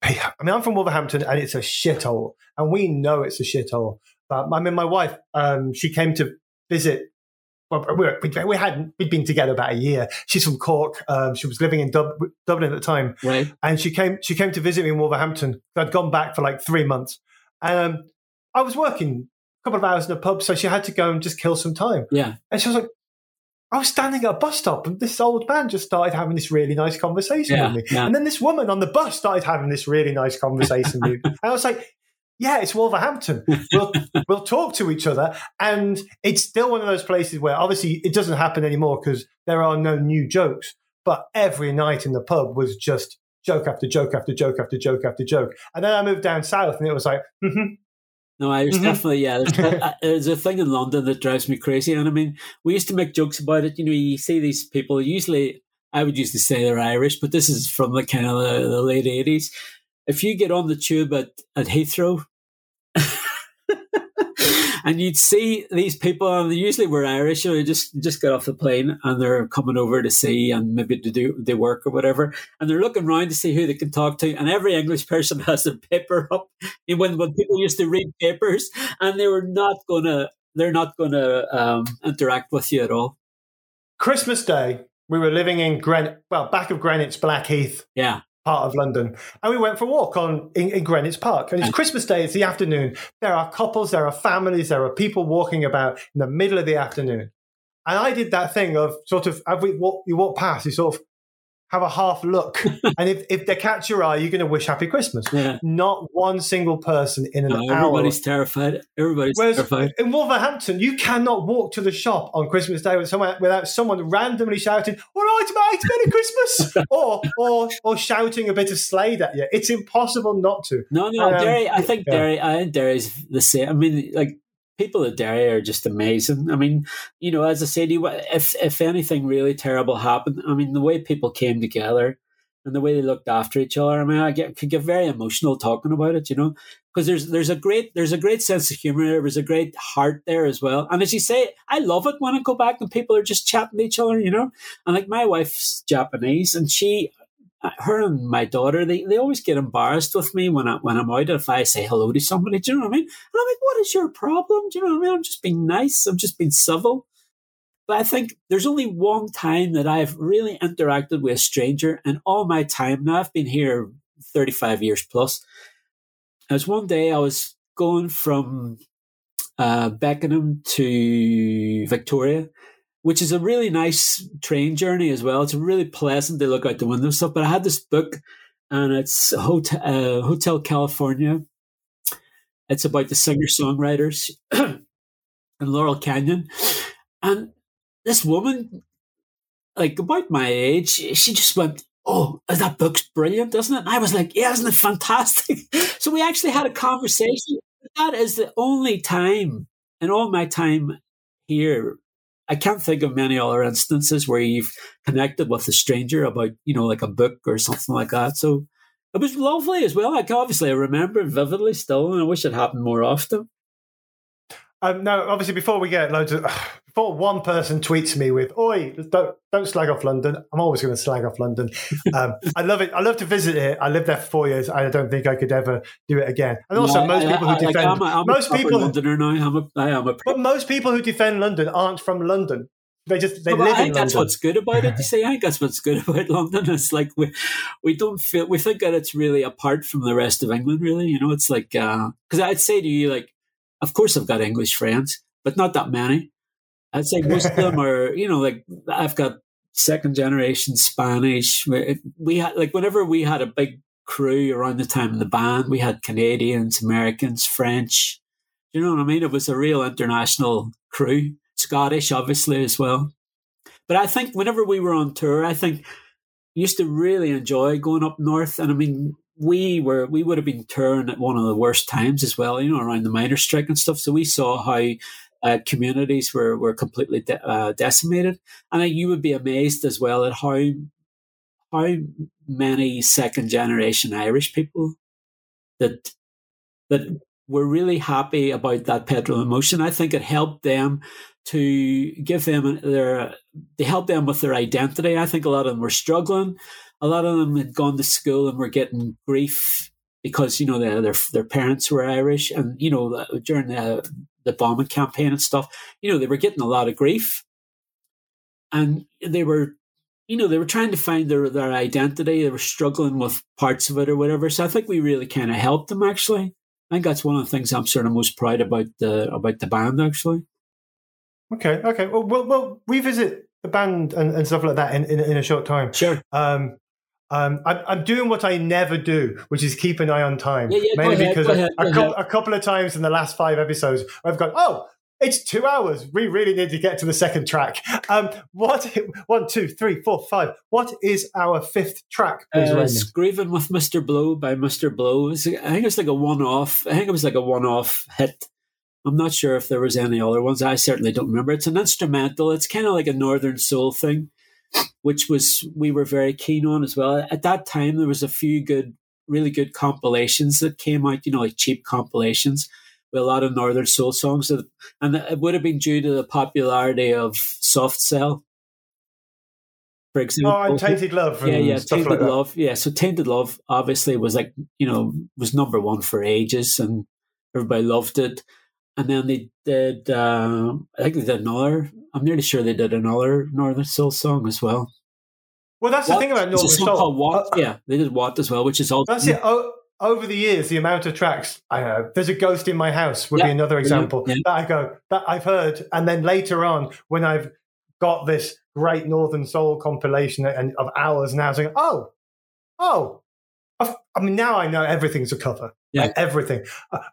I mean, I'm from Wolverhampton, and it's a shithole, and we know it's a shithole. But I mean, my wife, um, she came to visit well, we, we hadn't we'd been together about a year. She's from Cork. Um, she was living in Dub, Dublin at the time, right? And she came she came to visit me in Wolverhampton. I'd gone back for like three months, and um, I was working a couple of hours in a pub, so she had to go and just kill some time. Yeah, and she was like, I was standing at a bus stop, and this old man just started having this really nice conversation yeah, with me, yeah. and then this woman on the bus started having this really nice conversation with me, and I was like, yeah, it's Wolverhampton. We'll we'll talk to each other, and it's still one of those places where obviously it doesn't happen anymore because there are no new jokes. But every night in the pub was just joke after joke after joke after joke after joke. And then I moved down south, and it was like, mm-hmm. No, I was mm-hmm. definitely yeah. There's, uh, there's, a thing in London that drives me crazy, and I mean, we used to make jokes about it. You know, you see these people. Usually, I would to say they're Irish, but this is from the kind of the, the late '80s. If you get on the tube at, at Heathrow, and you'd see these people, and they usually were Irish, or they just just got off the plane and they're coming over to see and maybe to do the work or whatever, and they're looking around to see who they can talk to, and every English person has their paper up. When when people used to read papers, and they were not gonna, they're not gonna um, interact with you at all. Christmas Day, we were living in Greenwich, well, back of Greenwich, Blackheath. Yeah part of London, and we went for a walk on in, in, Greenwich Park. And it's mm. Christmas Day; it's the afternoon. There are couples, there are families, there are people walking about in the middle of the afternoon. And I did that thing of sort of, we walk, you walk past, you sort of have a half look. and if, if they catch your eye, you're going to wish happy Christmas. Yeah. Not one single person in an no, hour. Everybody's terrified. Everybody's Whereas terrified. In Wolverhampton, you cannot walk to the shop on Christmas Day with someone, without someone randomly shouting, We're all right, mate, Merry Christmas, or, or, or shouting a bit of Slade at you. It's impossible not to. No, no, um, Derry, I think yeah. Derry, I think Derry's the same. I mean, like, people at Derry are just amazing. I mean, you know, as I said, if if anything really terrible happened, I mean, the way people came together and the way they looked after each other, I mean, I get, could get very emotional talking about it, you know, because there's there's a great there's a great sense of humor. There was a great heart there as well. And as you say, I love it when I go back and people are just chatting to each other, you know. And like my wife's Japanese, and she her and my daughter, they, they always get embarrassed with me when I when I'm out if I say hello to somebody. Do you know what I mean? And I'm like, what is your problem? Do you know what I mean? I'm just being nice. I'm just being civil. But I think there's only one time that I've really interacted with a stranger in all my time. Now I've been here 35 years plus. As one day I was going from uh, Beckenham to Victoria, which is a really nice train journey as well. It's really pleasant to look out the window and stuff. But I had this book, and it's Hotel, uh, Hotel California. It's about the singer songwriters in Laurel Canyon, and this woman, like about my age, she just went, "Oh, that book's brilliant, isn't it?" And I was like, "Yeah, isn't it fantastic?" so we actually had a conversation. That is the only time in all my time here I can't think of many other instances where you've connected with a stranger about, you know, like a book or something like that. So it was lovely as well. Like obviously I remember it vividly still, and I wish it happened more often. Um, now, obviously, before we get loads of, before one person tweets me with, "Oi, don't don't slag off London," I'm always going to slag off London. Um, I love it. I love to visit it. I lived there for four years. I don't think I could ever do it again. And also, no, most I, people I, who defend like I'm a, I'm most people Londoner now. I'm a, I am a. But most people who defend London aren't from London. They just they live I think that's what's good about it. You see, I think that's what's good about London. It's like we we don't feel we think that it's really apart from the rest of England. Really, you know, it's like because uh, I'd say to you like, of course I've got English friends, but not that many. I'd say most of them are, you know, like I've got second generation Spanish. We had like whenever we had a big crew around the time of the band, we had Canadians, Americans, French. You know what I mean? It was a real international crew. Scottish, obviously, as well. But I think whenever we were on tour, I think used to really enjoy going up north. And I mean, we were we would have been touring at one of the worst times as well, you know, around the miners' strike and stuff. So we saw how uh, communities were were completely de- uh, decimated, and you would be amazed as well at how how many second generation Irish people that that were really happy about that petrol emotion. I think it helped them to give them their they helped them with their identity. I think a lot of them were struggling. A lot of them had gone to school and were getting grief because you know their their, their parents were Irish, and you know during the the bombing campaign and stuff, you know they were getting a lot of grief, and they were you know, they were trying to find their, their identity. They were struggling with parts of it or whatever. So I think we really kind of helped them actually. I think that's one of the things I'm sort of most proud about the about the band actually. Okay, okay. Well, we'll, we'll revisit the band and, and stuff like that in, in, in a short time. Sure. Um, um, I'm, I'm, doing what I never do, which is keep an eye on time. Yeah, yeah, mainly ahead, because ahead, a, a, a, couple of times in the last five episodes, I've gone, oh, it's two hours. We really need to get to the second track. Um, what? One, two, three, four, five. What is our fifth track? Please, uh, Screaming with Mr. Bloe by Mr. Bloe. I think it's like a one-off. I think it was like a one-off hit. I'm not sure if there was any other ones. I certainly don't remember. It's an instrumental. It's kind of like a northern soul thing, which was we were very keen on as well. At that time, there was a few good, really good compilations that came out. You know, like cheap compilations with a lot of Northern Soul songs, and it would have been due to the popularity of Soft Cell. For example, oh, and Tainted Love, yeah, yeah, Tainted like Love, yeah. So Tainted Love obviously was like you know was number one for ages, and everybody loved it. And then they did, uh, I think they did another. I'm nearly sure they did another Northern Soul song as well. Well, that's what? the thing about Northern Soul. What? Uh, yeah, they did What as well, which is all that's it. Oh, over the years, the amount of tracks I know, there's a ghost in my house would yeah. be another example yeah. that I go that I've heard, and then later on when I've got this great Northern Soul compilation and of hours now, saying, oh, oh, I've, i mean now I know everything's a cover, yeah, everything.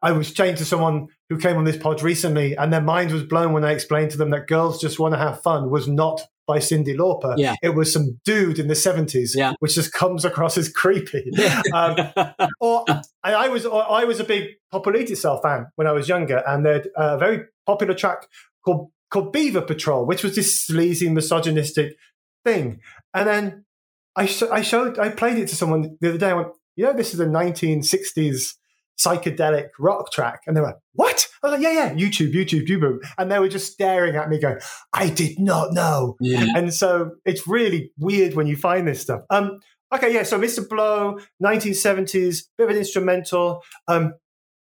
I, was chained to someone who came on this pod recently, and their mind was blown when I explained to them that "Girls Just Want to Have Fun" was not by Cyndi Lauper. Yeah. It was some dude in the 70s, yeah. which just comes across as creepy. um, or I was I was a big Pop Will Eat Itself fan when I was younger, and they had a very popular track called called Beaver Patrol, which was this sleazy, misogynistic thing. And then I, sh- I showed, I played it to someone the other day. I went, you know, this is a 1960s psychedelic rock track. And they were like, what? I was like, yeah, yeah, YouTube, YouTube, YouTube. And they were just staring at me going, I did not know. Yeah. And so it's really weird when you find this stuff. Um, okay, yeah, so Mr. Bloe, 1970s, bit of an instrumental. Um,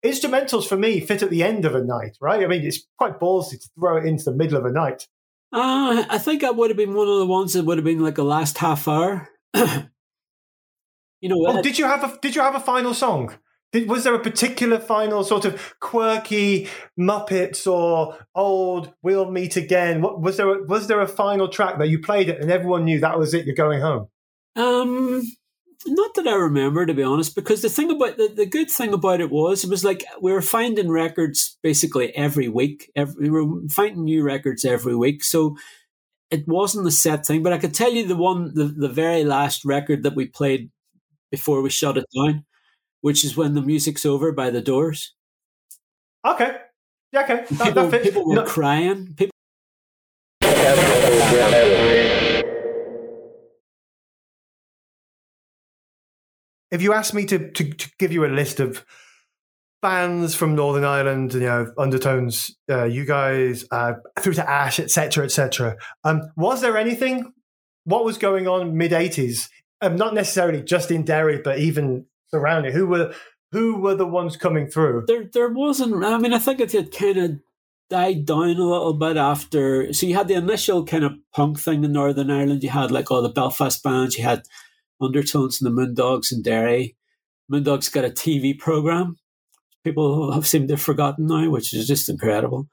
instrumentals for me fit at the end of a night, right? I mean, it's quite ballsy to throw it into the middle of a night. Uh, I think I would have been one of the ones that would have been like the last half hour. you know, oh, did you have a did you have a final song? Was there a particular final sort of quirky Muppets or old We'll Meet Again? What, was there? A, was there a final track that you played it and everyone knew that was it? You're going home. Um, not that I remember, to be honest. Because the thing about the, the good thing about it was it was like we were finding records basically every week. Every, we were finding new records every week, so it wasn't a set thing. But I could tell you the one, the, the very last record that we played before we shut it down which is when the music's over by the doors. Okay. Yeah, okay. That, people, that people were no. crying. People. If you asked me to, to, to give you a list of bands from Northern Ireland, you know, Undertones, uh, you guys, uh, through to Ash, etc., etc. Um, was there anything? What was going on mid '80s? Um, not necessarily just in Derry, but even surrounding? Who were who were the ones coming through? There, there wasn't. I mean, I think it had kind of died down a little bit after. So you had the initial kind of punk thing in Northern Ireland. You had like all the Belfast bands. You had Undertones and the Moondogs and Derry. Moondogs got a TV program. People have seemed to have forgotten now, which is just incredible.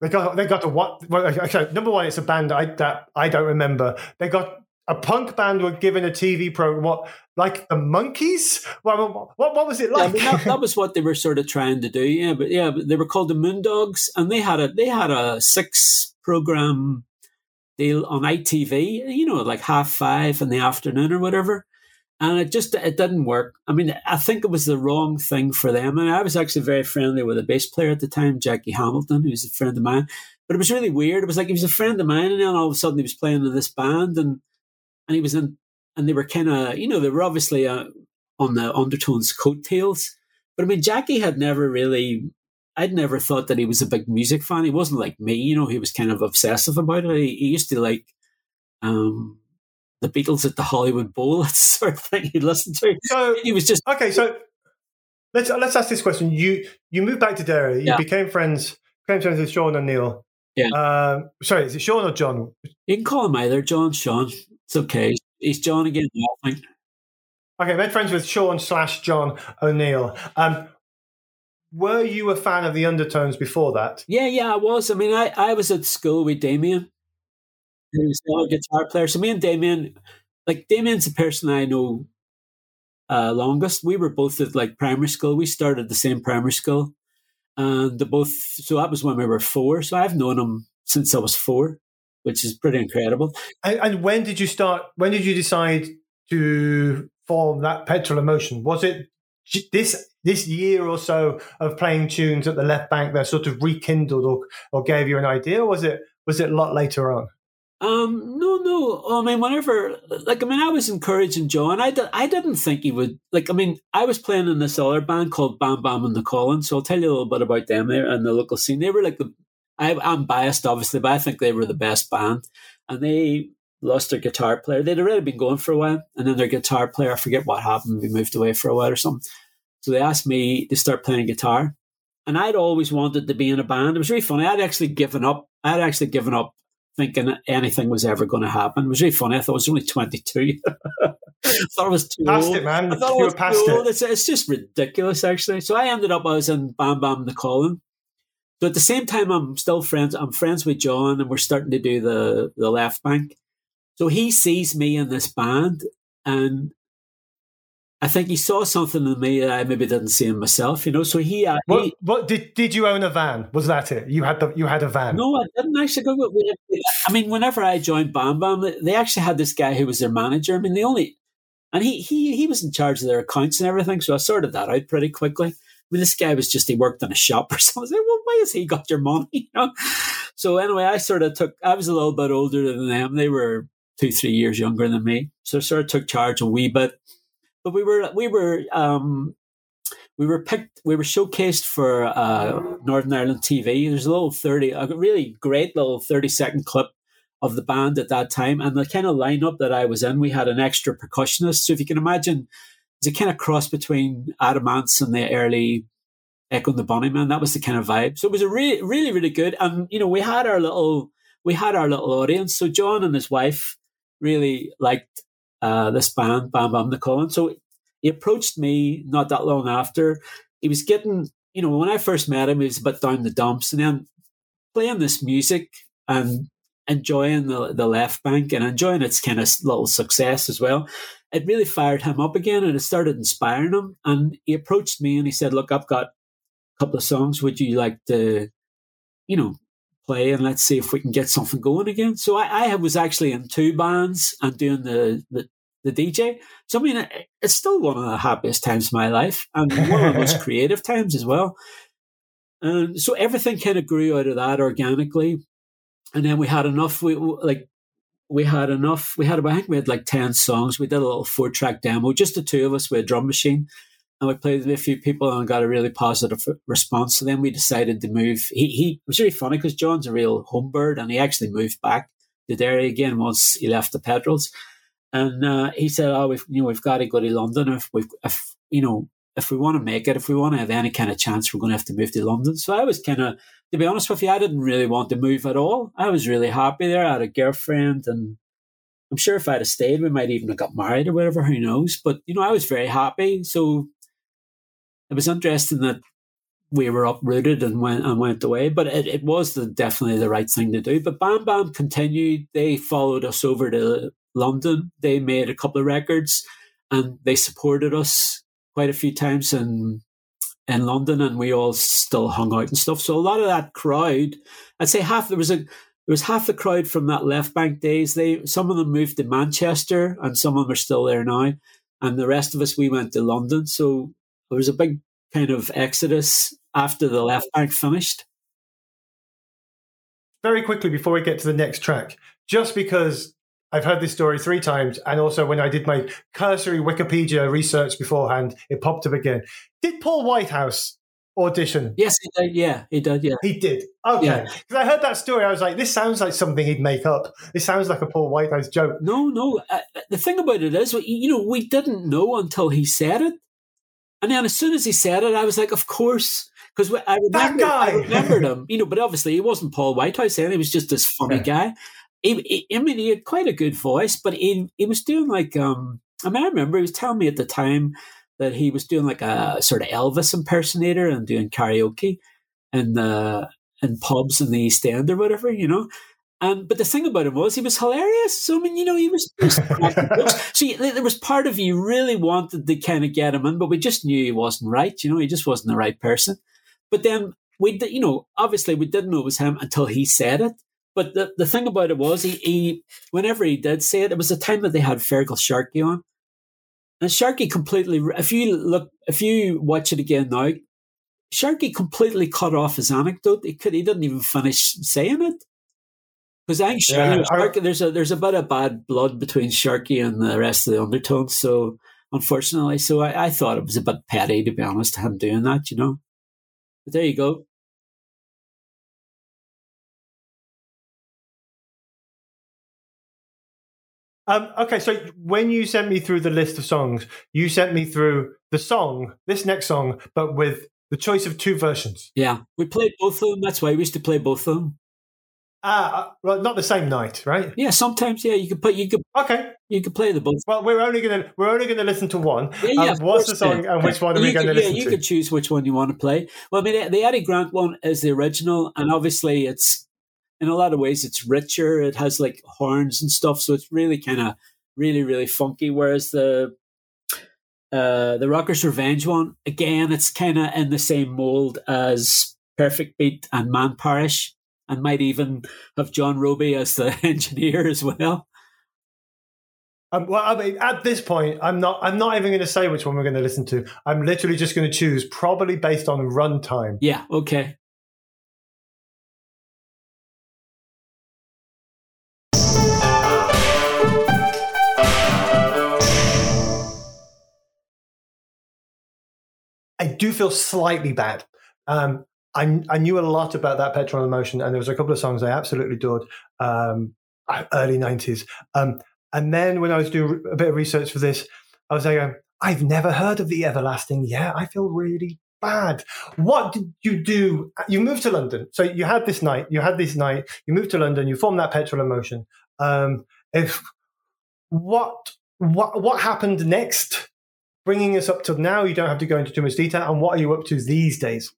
They got they got to what? Well, okay, number one, it's a band I that I don't remember. They got a punk band were given a TV program. What, like the Monkees? What, what, what was it like? Yeah, I mean, that, that, was what they were sort of trying to do. Yeah, but yeah, they were called the Moondogs, and they had a they had a six program deal on ITV. You know, like half five in the afternoon or whatever. and it just it didn't work. I mean, I think it was the wrong thing for them. And I was actually very friendly with a bass player at the time, Jackie Hamilton, who's a friend of mine. But it was really weird. It was like he was a friend of mine, and then all of a sudden he was playing in this band, and and he was in, and they were kind of, you know, they were obviously uh, on the Undertones coattails. But I mean, Jackie had never really. I'd never thought that he was a big music fan. He wasn't like me, you know. He was kind of obsessive about it. He, he used to like um, the Beatles at the Hollywood Bowl. That's sort of thing he listened to. So he was just okay. So let's let's ask this question. You you moved back to Derry. You yeah. became friends became friends with Sean O'Neill. Yeah. Um, sorry, is it Sean or John? You can call him either John, Sean. It's okay. It's John again. I think. Okay, made friends with Sean slash John O'Neill. Um, were you a fan of the Undertones before that? Yeah, yeah, I was. I mean, I, I was at school with Damien, who's a guitar player. So me and Damien, like Damien's the person I know uh, longest. We were both at like primary school. We started the same primary school, and both. So that was when we were four. So I've known him since I was four, which is pretty incredible. And, and when did you start? When did you decide to form that petrol emotion? Was it this this year or so of playing tunes at the left bank that sort of rekindled or, or gave you an idea? Or was it was it a lot later on? Um, no, no. I mean, whenever, like, I mean, I was encouraging John. I, did, I didn't think he would, like, I mean, I was playing in this other band called Bam Bam and the Collins. So I'll tell you a little bit about them there and the local scene. They were like the, I, I'm biased, obviously, but I think they were the best band. And they lost their guitar player. They'd already been going for a while. And then their guitar player, I forget what happened, we moved away for a while or something. So they asked me to start playing guitar. And I'd always wanted to be in a band. It was really funny. I'd actually given up. I'd actually given up thinking anything was ever going to happen. It was really funny. I thought I was only 22. I thought it was too past old. it, man. I thought you it was past too it. old. It's, it's just ridiculous, actually. So I ended up, I was in Bam Bam the Calling. So at the same time, I'm still friends. I'm friends with John, and we're starting to do the the left bank. So he sees me in this band, and I think he saw something in me that I maybe didn't see in myself, you know. So he, uh, what, he, what did did you own a van? Was that it? You had the you had a van? No, I didn't actually go. I mean, whenever I joined Bam Bam, they actually had this guy who was their manager. I mean, they only, and he he he was in charge of their accounts and everything. So I sorted that out pretty quickly. This guy was just he worked in a shop or something. I was like, well, why has he got your money? You know. So anyway, I sort of took. I was a little bit older than them. They were two, three years younger than me. So I sort of took charge a wee bit but we were we were um, we were picked we were showcased for uh, Northern Ireland TV. There's a little thirty a really great little thirty second clip of the band at that time and the kind of lineup that I was in. We had an extra percussionist, so if you can imagine, it's a kind of cross between Adam Ants and the early Echo and the Bunnymen. That was the kind of vibe. So it was a really really really good. And you know we had our little we had our little audience. So John and his wife really liked uh, this band, Bam Bam the Calling. So he approached me not that long after. He was getting, you know, when I first met him, he was a bit down the dumps, and then playing this music and enjoying the, the left bank and enjoying its kind of little success as well. It really fired him up again and it started inspiring him. And he approached me and he said, Look, I've got a couple of songs. Would you like to, you know, play and let's see if we can get something going again? So I, I was actually in two bands and doing the, the, the DJ. So I mean, it's still one of the happiest times of my life, and one of the most creative times as well. And so everything kind of grew out of that organically, and then we had enough. We like we had enough. We had about I think we had like ten songs. We did a little four track demo, just the two of us with a drum machine, and we played with a few people and got a really positive response. So then we decided to move. He he was really funny because John's a real homebird, and he actually moved back to Derry again once he left the Petrols. And uh, he said, "Oh, we've you know we've got to go to London if we if you know if we want to make it, if we want to have any kind of chance, we're going to have to move to London." So I was kind of, to be honest with you, I didn't really want to move at all. I was really happy there. I had a girlfriend, and I'm sure if I'd have stayed, we might even have got married or whatever. Who knows? But you know, I was very happy. So it was interesting that we were uprooted and went and went away. But it, it was the, definitely the right thing to do. But Bam Bam continued. They followed us over to London. They made a couple of records and they supported us quite a few times in in London and we all still hung out and stuff. So a lot of that crowd, I'd say half there was a there was half the crowd from that left bank days. They some of them moved to Manchester and some of them are still there now. and the rest of us we went to London. So there was a big kind of exodus after the left bank finished. Very quickly before we get to the next track, just because I've heard this story three times, and also when I did my cursory Wikipedia research beforehand, it popped up again. Did Paul Whitehouse audition? Yes, he did. Yeah, he did. Yeah, he did. Okay, because yeah. I heard that story, I was like, this sounds like something he'd make up. This sounds like a Paul Whitehouse joke. No, no. Uh, the thing about it is, you know, we didn't know until he said it, and then as soon as he said it, I was like, of course. Because I remember, I remembered him, you know, but obviously he wasn't Paul Whitehouse. Then he was just this funny yeah. guy. He, he, I mean, he had quite a good voice, but he he was doing like um. I mean, I remember he was telling me at the time that he was doing like a sort of Elvis impersonator and doing karaoke in the in pubs in the East End or whatever, you know. Um, but the thing about him was he was hilarious. So I mean, you know, he was. See, there was part of you really wanted to kind of get him in, but we just knew he wasn't right. You know, he just wasn't the right person. But then we, you know, obviously we didn't know it was him until he said it. But the, the thing about it was he, he, whenever he did say it, it was the time that they had Feargal Sharkey on, and Sharkey completely, if you look, if you watch it again now, Sharkey completely cut off his anecdote. He could, he didn't even finish saying it. Because I think yeah, Sharkey, there's a there's a bit of bad blood between Sharkey and the rest of the undertones. So unfortunately, so I, I thought it was a bit petty to be honest, him doing that, you know. But there you go. Um, okay, so when you sent me through the list of songs, you sent me through the song, this next song, but with the choice of two versions. Yeah, we played both of them. That's why we used to play both of them. Ah, uh, well, not the same night, right? Yeah, sometimes. Yeah, you could put you could. Okay, you could play the both. Well, we're only gonna we're only gonna listen to one. Yeah, yeah. Um, what's the song and which one are we going to listen yeah, you to? could choose which one you want to play. Well, I mean, the Eddie Grant one is the original, and obviously it's in a lot of ways it's richer. It has like horns and stuff, so it's really kind of really really funky. Whereas the uh, the Rockers Revenge one, again, it's kind of in the same mold as Perfect Beat and Man Parrish, and might even have John Robie as the engineer as well. Um, well, I mean, at this point, I'm not. I'm not even going to say which one we're going to listen to. I'm literally just going to choose, probably based on runtime. Yeah. Okay. I do feel slightly bad. Um, I, I, knew a lot about that Petrol Emotion, and there was a couple of songs I absolutely adored, um, early 90s. Um, and then when I was doing a bit of research for this, I was like, um, I've never heard of the Everlasting. Yeah, I feel really bad. What did you do? You moved to London. So you had this night, you had this night, you moved to London, you formed that Petrol Emotion. Um, if what what what happened next bringing us up to now, you don't have to go into too much detail. And what are you up to these days?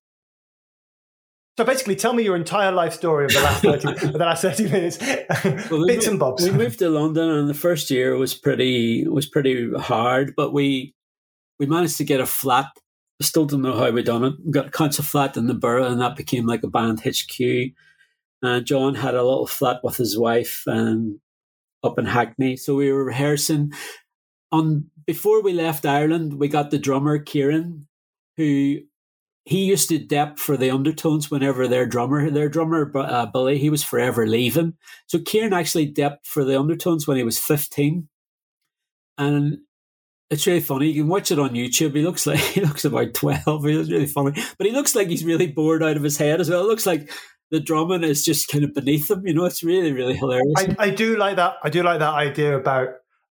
So basically, tell me your entire life story of the last 30, the last 30 minutes, well, bits we, and bobs. We moved to London, and the first year was pretty was pretty hard, but we we managed to get a flat. I still don't know how we done it. We got a council flat in the borough, and that became like a band HQ. And John had a little flat with his wife and up in Hackney, so we were rehearsing on before we left Ireland, we got the drummer Kieran, who he used to dep for the undertones whenever their drummer, their drummer uh, Billy, he was forever leaving. So Kieran actually depped for the undertones when he was fifteen, and it's really funny. You can watch it on YouTube. He looks like he looks about twelve. He was really funny, but he looks like he's really bored out of his head as well. It looks like the drumming is just kind of beneath him. You know, it's really really hilarious. I, I do like that. I do like that idea about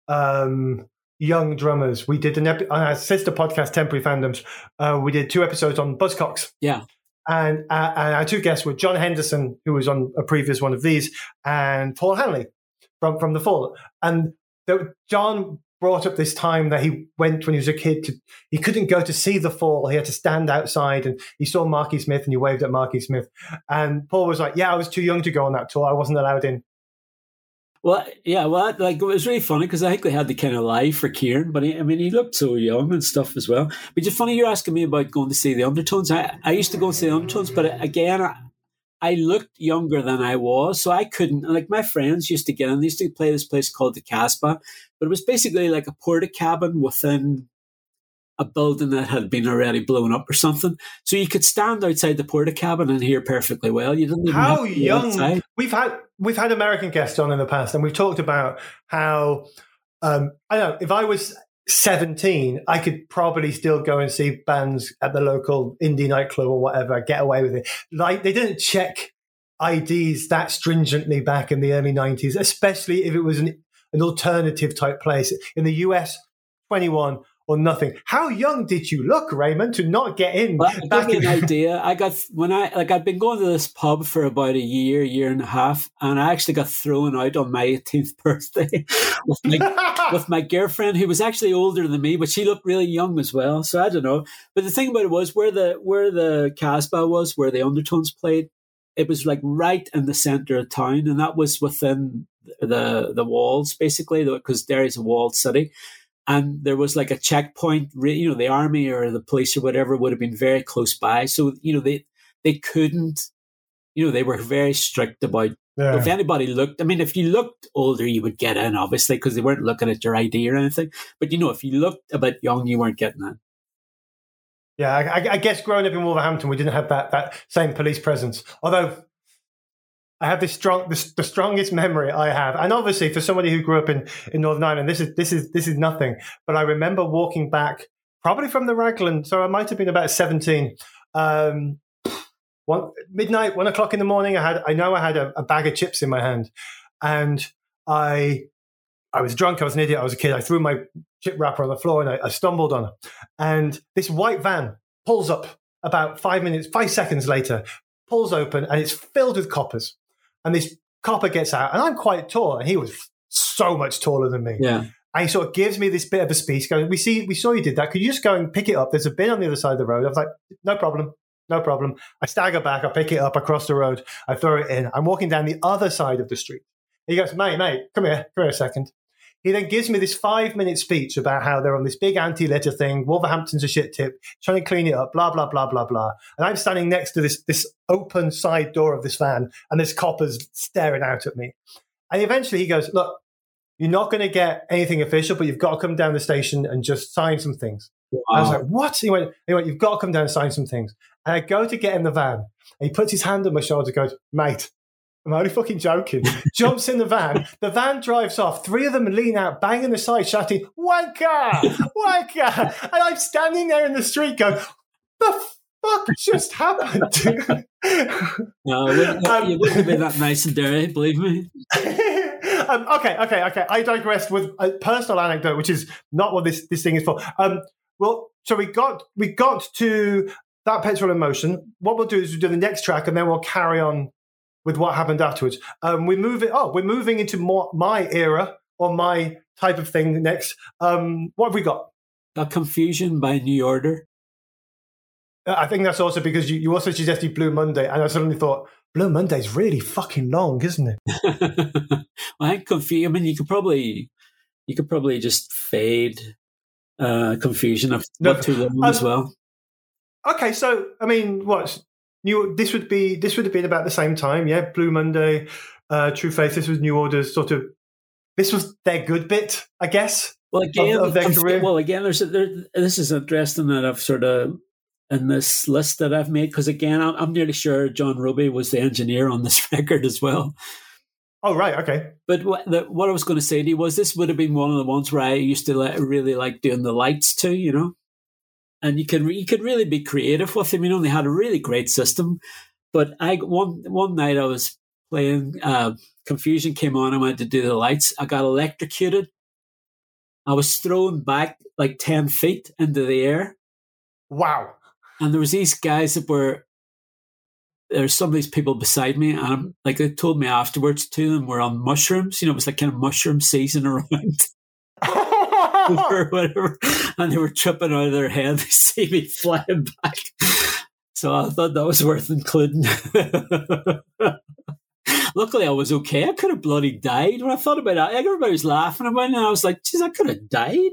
um, young drummers. We did an epi- on our sister podcast, Temporary Fandoms. Uh, we did two episodes on Buzzcocks. Yeah. And, uh, and our two guests were John Henderson, who was on a previous one of these, and Paul Hanley from, from The Fall. And the, John brought up this time that he went when he was a kid to, he couldn't go to see The Fall. He had to stand outside and he saw Marky Smith and he waved at Marky Smith. And Paul was like, yeah, I was too young to go on that tour. I wasn't allowed in. Well, yeah, well, like it was really funny because I think they had the kind of lie for Kieran, but he, I mean, he looked so young and stuff as well. But just funny, you're asking me about going to see the undertones. I, I used to go and see the undertones, but again, I, I looked younger than I was, so I couldn't. Like my friends used to get in, they used to play this place called the Casbah, but it was basically like a porta cabin within a building that had been already blown up or something. So you could stand outside the porta cabin and hear perfectly well. You didn't even how young outside. we've had we've had American guests on in the past, and we've talked about how um, I know if I was 17, I could probably still go and see bands at the local indie nightclub or whatever, get away with it. Like they didn't check IDs that stringently back in the early 90s, especially if it was an, an alternative type place. In the US, 21 or nothing. How young did you look, Raymond, to not get in? Well, back in an idea. I got when I like I'd been going to this pub for about a year, year and a half, and I actually got thrown out on my 18th birthday with, my, with my girlfriend, who was actually older than me, but she looked really young as well. So I don't know. But the thing about it was where the where the Casbah was, where the Undertones played, it was like right in the center of town, and that was within the the walls basically, because Derry's a walled city and there was like a checkpoint you know the army or the police or whatever would have been very close by so you know they they couldn't you know they were very strict about yeah. if anybody looked i mean if you looked older you would get in obviously because they weren't looking at your id or anything but you know if you looked a bit young you weren't getting in yeah, I, I guess growing up in Wolverhampton, we didn't have that that same police presence. Although I have this strong, this, the strongest memory I have, and obviously for somebody who grew up in, in Northern Ireland, this is this is this is nothing. But I remember walking back, probably from the Raglan, so I might have been about seventeen. Um, one midnight, one o'clock in the morning. I had, I know, I had a, a bag of chips in my hand, and I, I was drunk. I was an idiot. I was a kid. I threw my chip wrapper on the floor and I, I stumbled on it. And this white van pulls up about five minutes, five seconds later, pulls open, and it's filled with coppers and this copper gets out, and I'm quite tall, and he was so much taller than me. Yeah. And he sort of gives me this bit of a speech. Going, we see, we saw you did that. Could you just go and pick it up? There's a bin on the other side of the road. I was like, no problem, no problem. I stagger back, I pick it up across the road, I throw it in. I'm walking down the other side of the street. He goes, mate, mate, come here, come here a second. He then gives me this five minute speech about how they're on this big anti litter thing. Wolverhampton's a shit tip, trying to clean it up, blah, blah, blah, blah, blah. And I'm standing next to this, this open side door of this van, and there's coppers staring out at me. And eventually he goes, Look, you're not going to get anything official, but you've got to come down the station and just sign some things. Wow. I was like, What? He went, he went, You've got to come down and sign some things. And I go to get in the van, and he puts his hand on my shoulder, and goes, Mate, I'm only fucking joking. Jumps in the van. The van drives off. Three of them lean out, banging the side, shouting, Wanker! Wanker! And I'm standing there in the street going, The fuck just happened? no, it wouldn't, um, it wouldn't have been that nice and dirty, believe me. um, okay, okay, okay. I digressed with a personal anecdote, which is not what this, this thing is for. Um, well, so we got we got to That Petrol Emotion. What we'll do is we'll do the next track, and then we'll carry on with what happened afterwards. Um, we're moving. Oh, we're moving into more my era or my type of thing next. Um, what have we got? A confusion by New Order. Uh, I think that's also because you, you also suggested Blue Monday, and I suddenly thought Blue Monday's really fucking long, isn't it? well, I think confusion. I mean, you could probably you could probably just fade uh, confusion of no, too long um, as well. Okay, so I mean, what new this would be this would have been about the same time yeah blue monday uh, true faith this was new orders sort of this was their good bit i guess well again of, of their career. well again there's a, there, this is interesting that i've sort of in this list that i've made because again I'm, I'm nearly sure John Robie was the engineer on this record as well Oh right, okay. But what, the, what I was going to say to you was this would have been one of the ones where I used to like, really like doing the lights too, you know and you can you could really be creative with him. You know, they had a really great system. But I one one night I was playing. Uh, confusion came on. I went to do the lights. I got electrocuted. I was thrown back like ten feet into the air. Wow! And there was these guys that were there's some of these people beside me, and I'm, like they told me afterwards, two of them were on mushrooms. You know, it was like kind of mushroom season around. or whatever, and they were tripping out of their head. They see me flying back. So I thought that was worth including. Luckily, I was okay. I could have bloody died when I thought about it. Everybody was laughing about it, and I was like, "Geez, I could have died."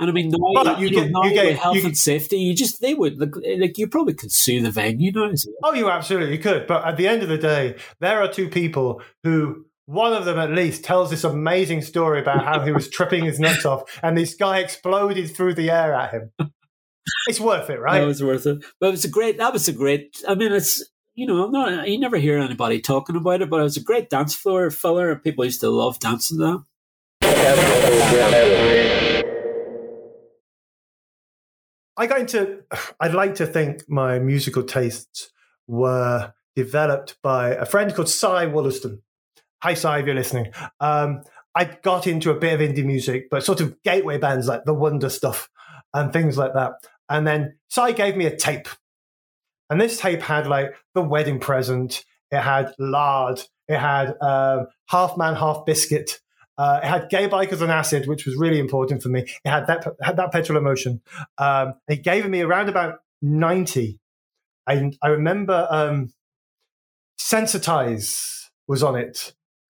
And I mean, now, But you you know, get- now you get- health you- and safety, you just they would like, like you probably could sue the venue now. as well. Oh, you absolutely could. But at the end of the day, there are two people who, one of them at least, tells this amazing story about how he was tripping his nuts off and this guy exploded through the air at him. It's worth it, right? That was worth it. But it was a great. That was a great. I mean, it's you know, not you never hear anybody talking about it, but it was a great dance floor filler, and people used to love dancing to that. I got into, I'd like to think my musical tastes were developed by a friend called Cy Wollaston. Hi, Cy, if you're listening. Um, I got into a bit of indie music, but sort of gateway bands like The Wonder Stuff and things like that. And then Cy gave me a tape. And this tape had like The Wedding Present, it had Lard, it had um, Half Man, Half Biscuit. Uh, it had Gay Bikers on Acid, which was really important for me. It had that, had that Petrol Emotion. Um, they gave me around about 90. And I remember um, Sensitize was on it.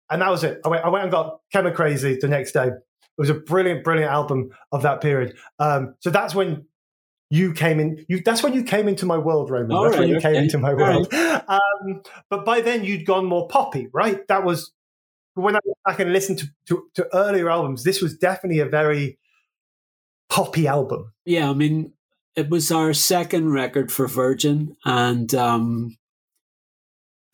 And that was it. I went, I went and got Chemo Crazy the next day. It was a brilliant, brilliant album of that period. Um, so that's when you came in. You, that's when you came into my world, Roman. All that's when right, you came into my world. Um, but by then you'd gone more poppy, right? That was when I went back and listened to, to, to earlier albums. This was definitely a very poppy album. Yeah, I mean, it was our second record for Virgin, and um,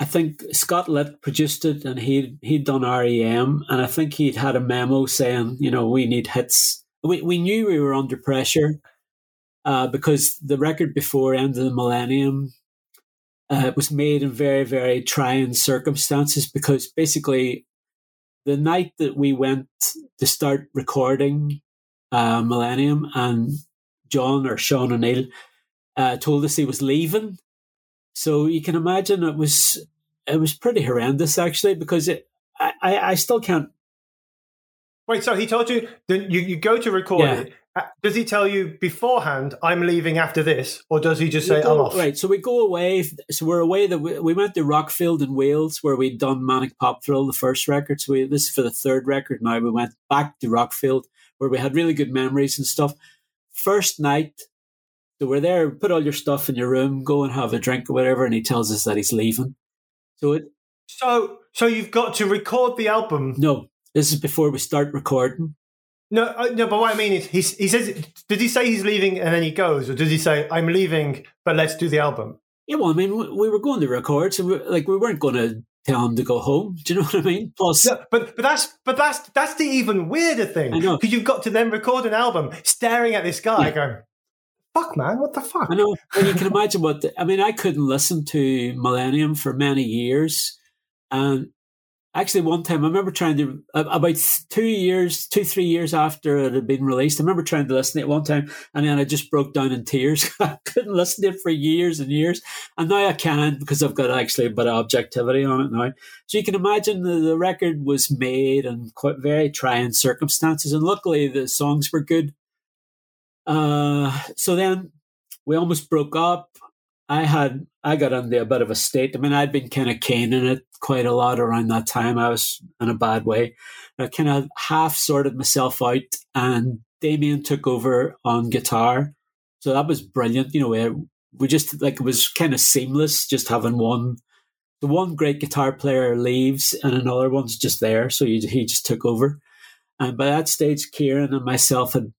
I think Scott Litt produced it, and he he'd done REM, and I think he'd had a memo saying, you know, we need hits. We we knew we were under pressure uh, because the record before End of the Millennium uh, was made in very very trying circumstances because basically the night that we went to start recording uh, Millennium and John or Sean O'Neill uh, told us he was leaving. So you can imagine it was it was pretty horrendous actually because it, I, I I still can't. Wait, so he told you that you, you go to record Yeah. it. Uh, Does he tell you beforehand, I'm leaving after this? Or does he just say, go- I'm off? Right, so we go away. So we're away. That we, we went to Rockfield in Wales where we'd done Manic Pop Thrill, the first record. So we, this is for the third record now. We went back to Rockfield where we had really good memories and stuff. First night, so we're there. Put all your stuff in your room. Go and have a drink or whatever. And he tells us that he's leaving. So it So, so you've got to record the album. no. This is before we start recording. No, uh, no, but what I mean is, he, he says, did he say he's leaving and then he goes? Or does he say, I'm leaving, but let's do the album? Yeah, well, I mean, we, we were going to record, so we, like we weren't going to tell him to go home. Do you know what I mean? Plus, No, but but that's but that's that's the even weirder thing I know. because you've got to then record an album staring at this guy Yeah. going, "Fuck, man, what the fuck?" I know, and you can imagine what. The, I mean, I couldn't listen to Millennium for many years, and actually, one time I remember trying to about two years, two three years after it had been released. I remember trying to listen to it one time, and then I just broke down in tears. I couldn't listen to it for years and years, and now I can because I've got actually a bit of objectivity on it now. So you can imagine the, the record was made in quite very trying circumstances, and luckily the songs were good. Uh, so then we almost broke up. I had I got into a bit of a state. I mean, I'd been kind of caning it quite a lot around that time. I was in a bad way. I kind of half sorted myself out, and Damian took over on guitar. So that was brilliant. You know, we, we just like it was kind of seamless, just having one. The one great guitar player leaves, and another one's just there. So he, he just took over. And by that stage, Kieran and myself had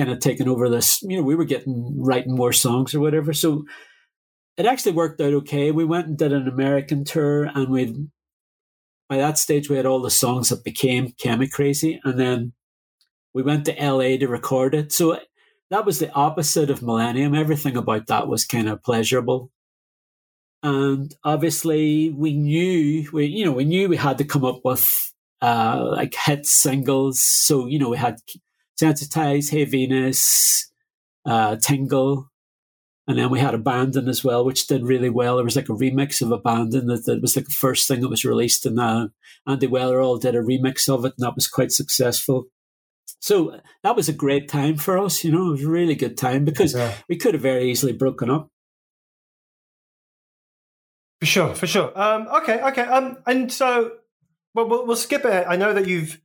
kind of taken over this. You know, we were getting writing more songs or whatever. So it actually worked out okay. We went and did an American tour, and we by that stage we had all the songs that became Chemicrazy, and then we went to LA to record it. So that was the opposite of Millennium. Everything about that was kind of pleasurable. And obviously, we knew we you know we knew we had to come up with uh, like hit singles. So you know we had Sensitize, Hey Venus, uh, Tingle, and then we had Abandon as well, which did really well. There was like a remix of Abandon that, that was like the first thing that was released, and uh, Andy Weatherall did a remix of it, and that was quite successful. So that was a great time for us, you know, it was a really good time because Yeah. we could have very easily broken up. For sure, for sure. Um, okay, okay. Um, and so, well, we'll, we'll skip it. I know that you've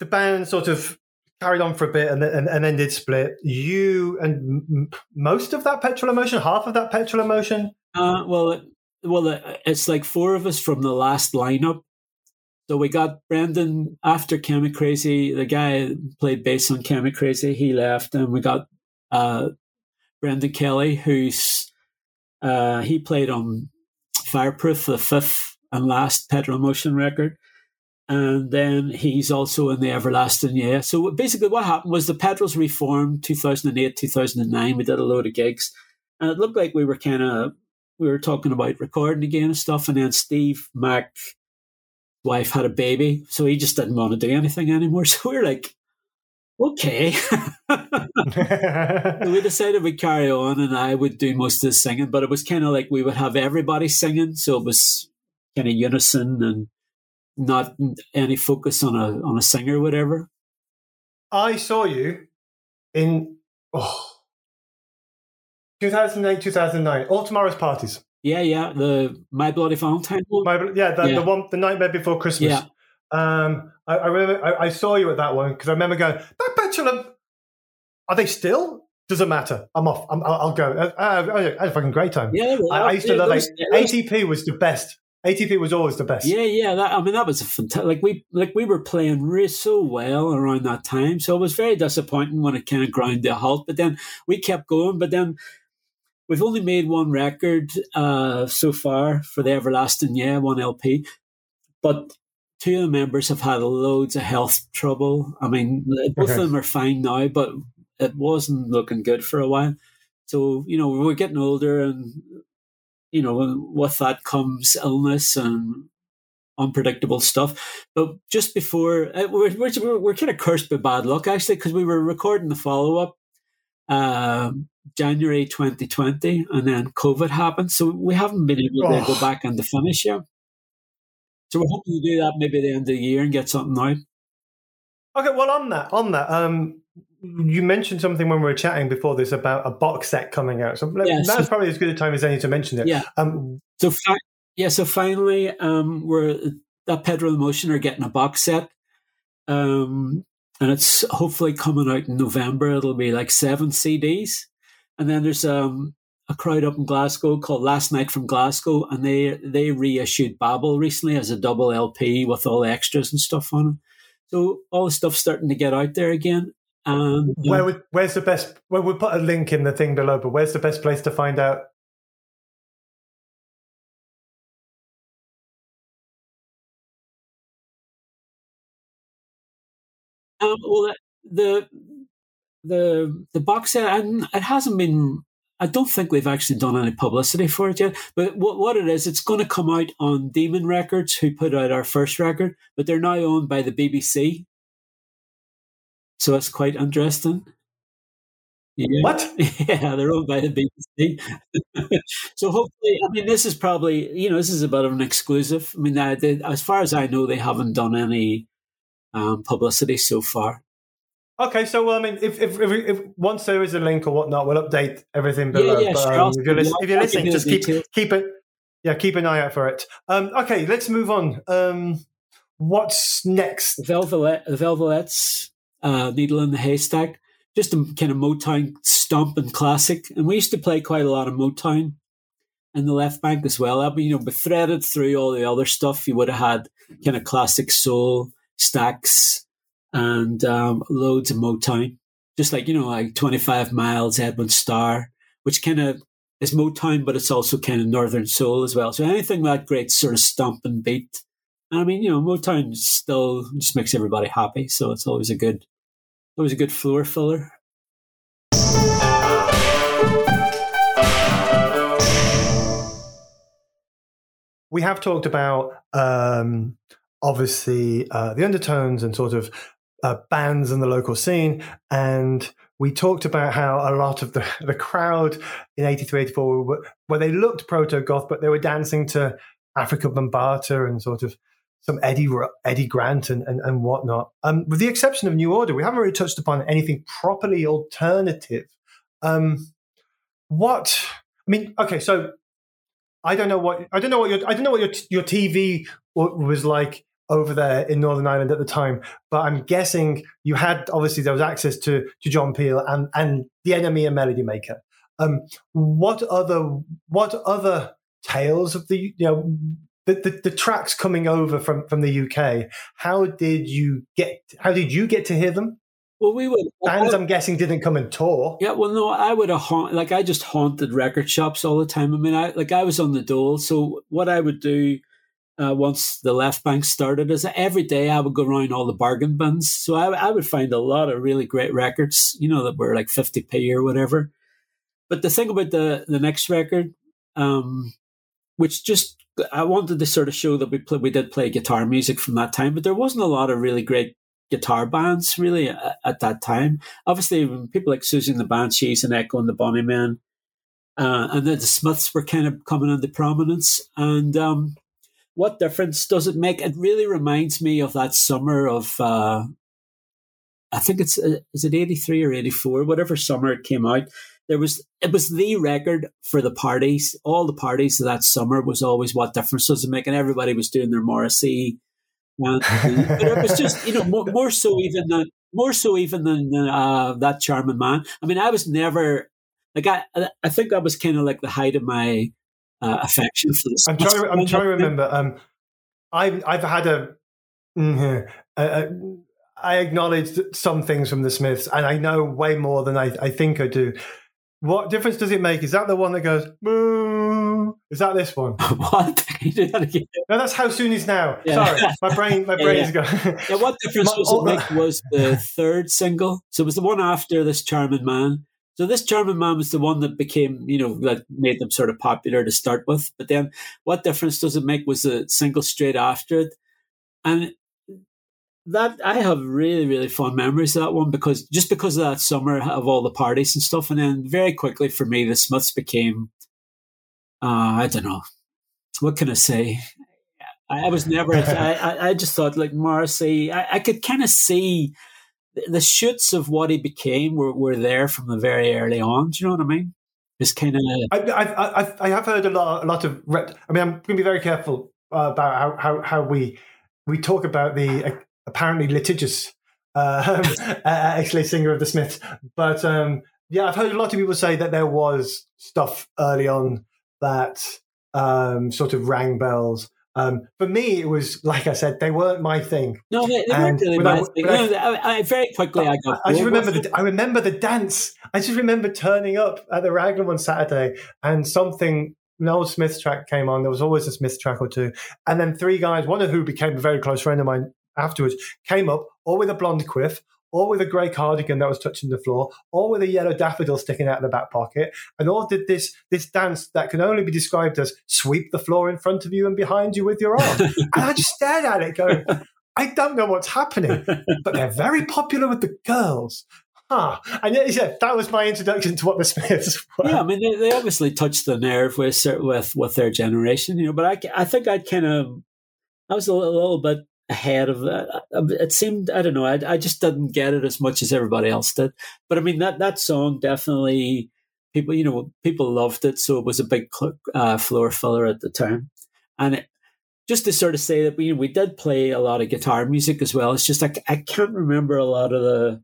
the band sort of carried on for a bit and, and, and then did split. You and m- most of that petrol emotion, half of that petrol emotion. Uh, well, well, it's like four of us from the last lineup. So we got Brendan after Chemicrazy. The guy played bass on Chemicrazy. He left, and we got uh, Brendan Kelly, who's uh, he played on Fireproof, the fifth and last Petrol Emotion record and then he's also in the Everlasting Yeah. So basically, what happened was the Petrols reformed 2008, 2009. We did a load of gigs, and it looked like we were kind of we were talking about recording again and stuff. And then Steve Mack wife had a baby, so he just didn't want to do anything anymore. So we were like, okay. we decided we'd carry on, and I would do most of the singing. But it was kind of like we would have everybody singing, so it was kind of unison and not any focus on a on a singer or whatever. I saw you in oh, 2008, 2009, all tomorrow's parties. Yeah, yeah, the My Bloody Valentine one. My, yeah, the, yeah, the one, the nightmare before Christmas. Yeah. Um, I, I remember I, I, saw you at that one because I remember going back Petulant. Are they still? Doesn't matter. I'm off. i will go. Uh, I had a fucking great time. Yeah, well, I, I, used to love it. ATP was the best. ATP was always the best. Yeah, yeah. That, I mean, that was a fantastic. Like we, like we were playing really so well around that time. So it was very disappointing when it kind of ground to a halt. But then we kept going. But then we've only made one record uh, so far for the Everlasting Yeah, one LP. But two of the members have had loads of health trouble. I mean, both okay. of them are fine now, but it wasn't looking good for a while. So you know, we're getting older, and you know, with that comes illness and unpredictable stuff. But just before, uh, we're, we're, we're kind of cursed by bad luck, actually, because we were recording the follow up uh, January 2020, and then COVID happened. So we haven't been able to oh. go back and to finish yet. So we're hoping to do that maybe at the end of the year and get something out. Okay, well, on that, on that, um, you mentioned something when we were chatting before this about a box set coming out. So yeah, that's so, probably as good a time as any to mention it. Yeah. Um, so fi- yeah, so finally, um, we're that Petrol Emotion are getting a box set, um, and it's hopefully coming out in November. It'll be like seven CDs, and then there's um, a crowd up in Glasgow called Last Night from Glasgow, and they they reissued Babel recently as a double LP with all the extras and stuff on it. So all the stuff's starting to get out there again. Um, Where would, where's the best? Well, we'll put a link in the thing below, but where's the best place to find out? Um, well, the the the box set, it hasn't been. I don't think we've actually done any publicity for it yet. But what what it is, it's going to come out on Demon Records, who put out our first record, but they're now owned by the BBC. So it's quite interesting. Yeah. What? Yeah, they're owned by the BBC. so hopefully, I mean, this is probably you know this is a bit of an exclusive. I mean, they, as far as I know, they haven't done any um, publicity so far. Okay, so well, I mean, if, if, if, if, once there is a link or whatnot, we'll update everything below. Yeah, yeah, but, um, if, you're if, you're listening, just keep keep it. Yeah, keep an eye out for it. Um, okay, let's move on. Um, what's next? Velvet, the Velvets uh, Needle in the Haystack, just a kind of Motown stomp and classic. And we used to play quite a lot of Motown in the left bank as well. But, you know, but threaded through all the other stuff, you would have had kind of classic soul, Stax, and um, loads of Motown. Just like, you know, like 25 Miles, Edwin Starr, which kind of is Motown, but it's also kind of Northern Soul as well. So anything that great sort of stomp and beat. And I mean, you know, Motown still just makes everybody happy. So it's always a good, it was a good floor filler. We have talked about um, obviously uh, the undertones and sort of uh, bands in the local scene. And we talked about how a lot of the, the crowd in 83, 84, were, where they looked proto goth, but they were dancing to Afrika Bambaataa and sort of some Eddie Eddie Grant and, and, and whatnot. Um, with the exception of New Order, we haven't really touched upon anything properly alternative. Um, what I mean, okay, so I don't know what I don't know what your I don't know what your your TV was like over there in Northern Ireland at the time, but I'm guessing you had obviously there was access to to John Peel and and the NME and Melody Maker. Um, what other what other tales of the you know the, the, the, tracks coming over from, from the UK, how did you get how did you get to hear them? Well, we would bands. I, am guessing didn't come and tour. Yeah, well, no, I would have haunt, like I just haunted record shops all the time. I mean, I like I was on the dole, so what I would do uh, once the left bank started is every day I would go around all the bargain bins. So I, I would find a lot of really great records, you know, that were like fifty p or whatever. But the thing about the the next record, um, which just I wanted to sort of show that we play, we did play guitar music from that time, but there wasn't a lot of really great guitar bands really at, at that time. Obviously, people like and the Banshees and Echo and the Bunnymen, uh, and then the Smiths were kind of coming into prominence. And um, what difference does it make? It really reminds me of that summer of, uh, I think it's uh, is it eighty three or eighty four, whatever summer it came out. There was it was the record for the parties. All the parties of that summer was always what difference does it make, and everybody was doing their Morrissey but it was just, you know, more, more so even than more so even than uh, that charming man. I mean, I was never like I. I think that was kind of like the height of my uh, affection for this. I'm trying. I'm trying to remember. Um, I've I've had a. Mm, uh, I acknowledged some things from the Smiths, and I know way more than I, I think I do. What difference does it make? Is that the one that goes? Moo? Is that this one? what? Can you do that? No, that's how soon is now. Yeah. Sorry, my brain, my brain is going. yeah, what difference my, does it make was the third single. So it was the one after this charming man. So this charming man was the one that became, you know, that made them sort of popular to start with. But then, what difference does it make was the single straight after it, and that I have really, really fond memories of that one because just because of that summer of all the parties and stuff, and then very quickly for me, the Smiths became, uh, I don't know, what can I say? I, I was never. I, I just thought like Morrissey. I, I could kind of see the, the shoots of what he became were, were there from the very early on. Do you know what I mean? It's kind of. I, I, I, I have heard a lot, a lot of. I mean, I'm going to be very careful uh, about how, how, how we we talk about the apparently litigious uh, ex-lead singer of the Smiths. But um, yeah, I've heard a lot of people say that there was stuff early on that um, sort of rang bells. Um, for me, it was like I said, they weren't my thing. No, they, they weren't really my thing. I, I, very quickly, I got. I just remember the. I remember the dance. I just remember turning up at the Raglan one Saturday, and something an old Smith track came on. There was always a Smith track or two, and then three guys, one of who became a very close friend of mine, afterwards came up, all with a blonde quiff, all with a grey cardigan that was touching the floor, all with a yellow daffodil sticking out of the back pocket, and all did this this dance that can only be described as sweep the floor in front of you and behind you with your arm. and I just stared at it, going, I don't know what's happening, but they're very popular with the girls. Huh. And yeah, that was my introduction to what the Smiths were. Yeah, I mean, they, they obviously touched the nerve with with with their generation, you know. But I, I think I'd kind of, I was a little, a little bit ahead of that. It seemed I don't know. I, I just didn't get it as much as everybody else did. But I mean that that song definitely people you know people loved it, so it was a big uh, floor filler at the time. And it, just to sort of say that we we did play a lot of guitar music as well. It's just like I can't remember a lot of the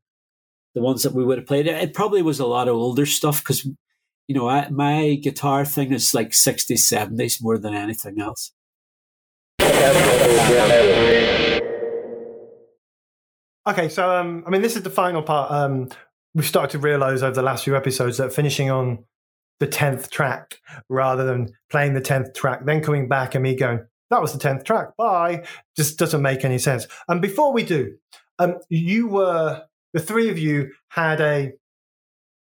the ones that we would have played. It probably was a lot of older stuff because you know I, my guitar thing is like 60s 70s more than anything else Okay, so um, I mean, this is the final part. Um, we've started to realize over the last few episodes that finishing on the tenth track rather than playing the tenth track, then coming back and me going, "That was the tenth track." Bye. Just doesn't make any sense. And before we do, um, you were the three of you had a.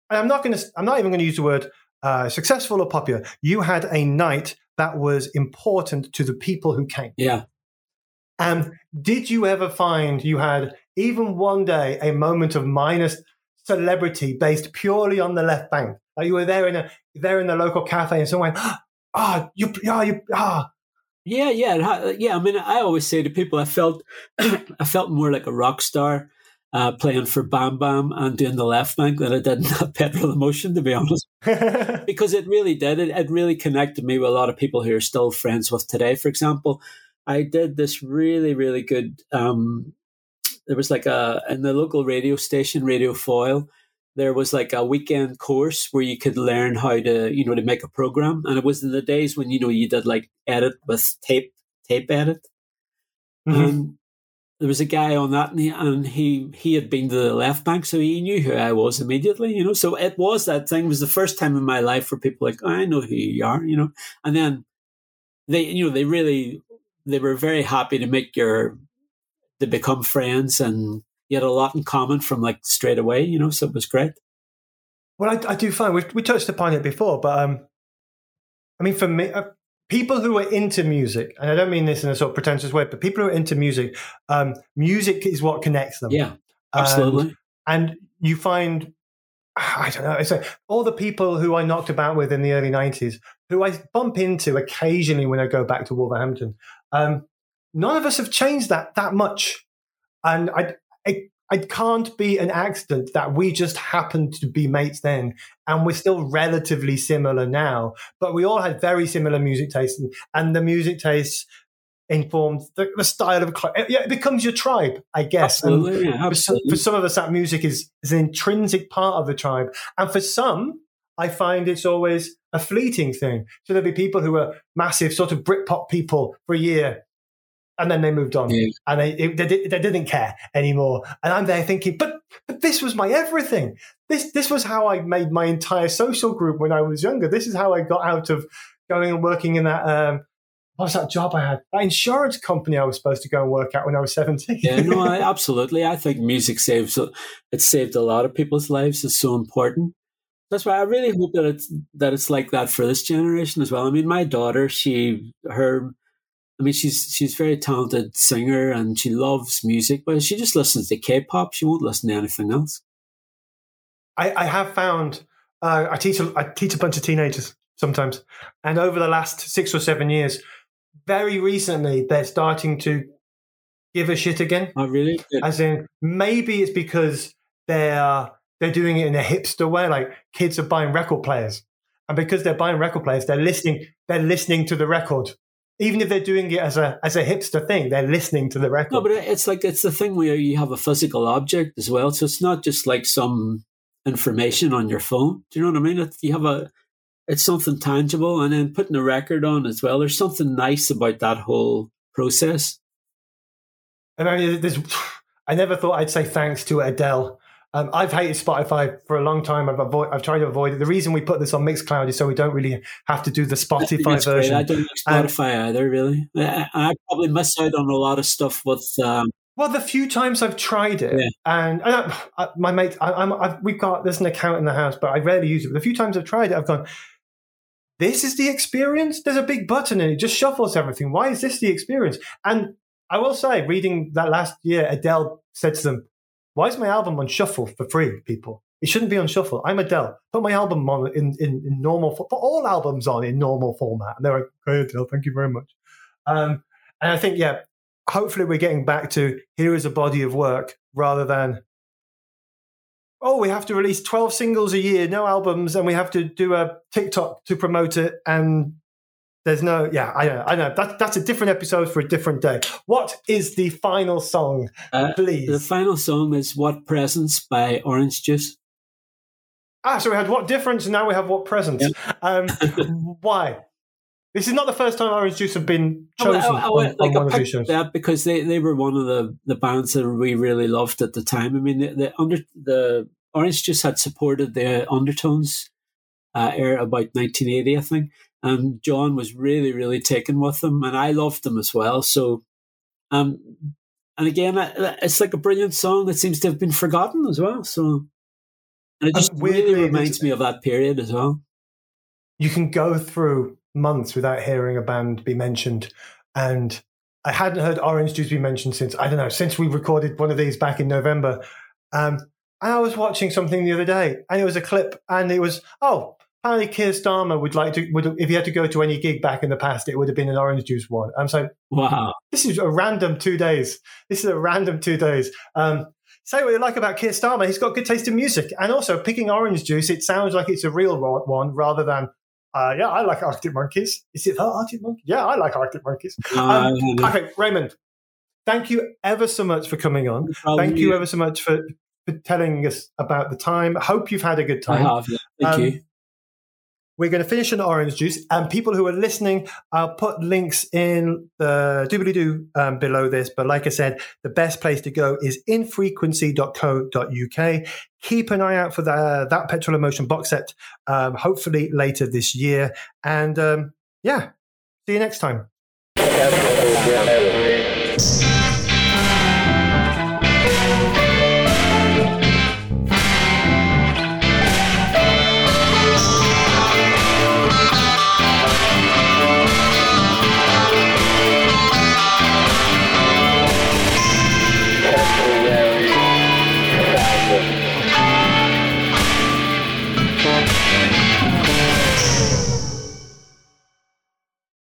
I'm not going to. I'm not even going to use the word uh, successful or popular. You had a night that was important to the people who came. Yeah. And did you ever find you had even one day a moment of minus celebrity based purely on the left bank? Like you were there in a there in the local cafe and someone went, ah, oh, you, ah, you, ah. Yeah, yeah, yeah. I mean, I always say to people, I felt, I felt more like a rock star uh, playing for Bam Bam and doing the left bank than I did in Petrol Emotion, to be honest. because it really did. It, it really connected me with a lot of people who are still friends with today. For example, I did this really, really good. Um, there was like a in the local radio station, Radio Foyle, There was like a weekend course where you could learn how to, you know, to make a program, and it was in the days when you know you did like edit with tape, tape edit. Mm-hmm. Um, there was a guy on that, and he, and he he had been to the left bank, so he knew who I was immediately. You know, so it was that thing. It was the first time in my life where people like, I know who you are. You know, and then they, you know, they really they were very happy to make your to become friends, and you had a lot in common from like straight away. You know, so it was great. Well, I, I do find we we touched upon it before, but um, I mean, for me, uh, people who are into music, and I don't mean this in a sort of pretentious way, but people who are into music, um, music is what connects them. Yeah, absolutely. And, and you find, I don't know, it's like all the people who I knocked about with in the early 90s, who I bump into occasionally when I go back to Wolverhampton, um, none of us have changed that that much. And I, I, it can't be an accident that we just happened to be mates then and we're still relatively similar now but we all had very similar music tastes and, and the music tastes informed the, the, style of a yeah, it becomes your tribe i guess absolutely, yeah, absolutely. For, for, some of us that music is, is an intrinsic part of the tribe and for some i find it's always a fleeting thing so there'll be people who are massive sort of britpop people for a year and then they moved on yeah. and they, they, they, didn't care anymore and i'm there thinking but, but this was my everything this this was how i made my entire social group when i was younger this is how i got out of going and working in that um, what was that job I had? That insurance company I was supposed to go and work at when I was 17. yeah, no, I, absolutely. I think music saves, it saved a lot of people's lives. It's so important. That's why I really hope that it's, that it's like that for this generation as well. I mean, my daughter, she, her, I mean, she's she's a very talented singer and she loves music, but she just listens to K-pop. She won't listen to anything else. I, I have found uh, I teach a, I teach a bunch of teenagers sometimes, and over the last six or seven years, very recently they're starting to give a shit again. Oh, really? Good. As in, maybe it's because they're they're doing it in a hipster way. Like kids are buying record players, and because they're buying record players, they're listening. They're listening to the record even if they're doing it as a as a hipster thing, they're listening to the record. No, but it's like it's the thing where you have a physical object as well, so it's not just like some information on your phone. Do you know what I mean? It's, you have a it's something tangible, and then putting a record on as well. There's something nice about that whole process. And I mean, I never thought I'd say thanks to Adele um, I've hated Spotify for a long time. I've avoid, I've tried to avoid it. The reason we put this on Mixcloud is so we don't really have to do the Spotify version. Great. I don't like Spotify um, either, really. I, I, probably miss out on a lot of stuff with. Um, well, the few times I've tried it, yeah. and, and I, I, my mate, I, we've got there's an account in the house, but I rarely use it. But the few times I've tried it, I've gone. This is the experience. There's a big button and it just shuffles everything. Why is this the experience? And I will say, reading that last year, Adele said to them, why is my album on shuffle for free, people? It shouldn't be on shuffle. I'm Adele. Put my album on in, in, in normal, format. put all albums on in normal format. And they're like, hey, Adele, thank you very much. Um, and I think, yeah, hopefully we're getting back to here is a body of work rather than, oh, we have to release 12 singles a year, no albums, and we have to do a TikTok to promote it. And there's no, yeah, I know, I know. That, that's a different episode for a different day. What is the final song, uh, please? The final song is "What Presents" by Orange Juice. Ah, so we had "What Difference," and now we have "What Presents." Yep. Um, why? This is not the first time Orange Juice have been chosen I, I, I, on, like on one of shows. That because they, they were one of the, the bands that we really loved at the time. I mean, the, the under the Orange Juice had supported the Undertones uh, era about 1980, I think and John was really, really taken with them, and I loved them as well. So, um, and again, it's like a brilliant song that seems to have been forgotten as well. So, and it just really reminds me of that period as well. You can go through months without hearing a band be mentioned, and I hadn't heard Orange Juice be mentioned since I don't know since we recorded one of these back in November. Um, and I was watching something the other day, and it was a clip, and it was oh apparently Keir Starmer would like to would if he had to go to any gig back in the past, it would have been an orange juice one. I'm so wow. This is a random two days. This is a random two days. Um, say what you like about Keir Starmer, he's got good taste in music, and also picking orange juice. It sounds like it's a real one rather than Uh, yeah, I like Arctic Monkeys. Is it the Arctic Monkeys? Yeah, I like Arctic Monkeys. Uh, Um, okay, Raymond, thank you ever so much for coming on. Thank you ever so much for, for telling us about the time. Hope you've had a good time. I have. Yeah. Thank Um, you. We're going to finish on orange juice, and people who are listening, I'll put links in the doobly doo um, below this. But like I said, the best place to go is infrequency.co.uk. Keep an eye out for the, that Petrol Emotion box set, um, hopefully later this year. And um, yeah, see you next time.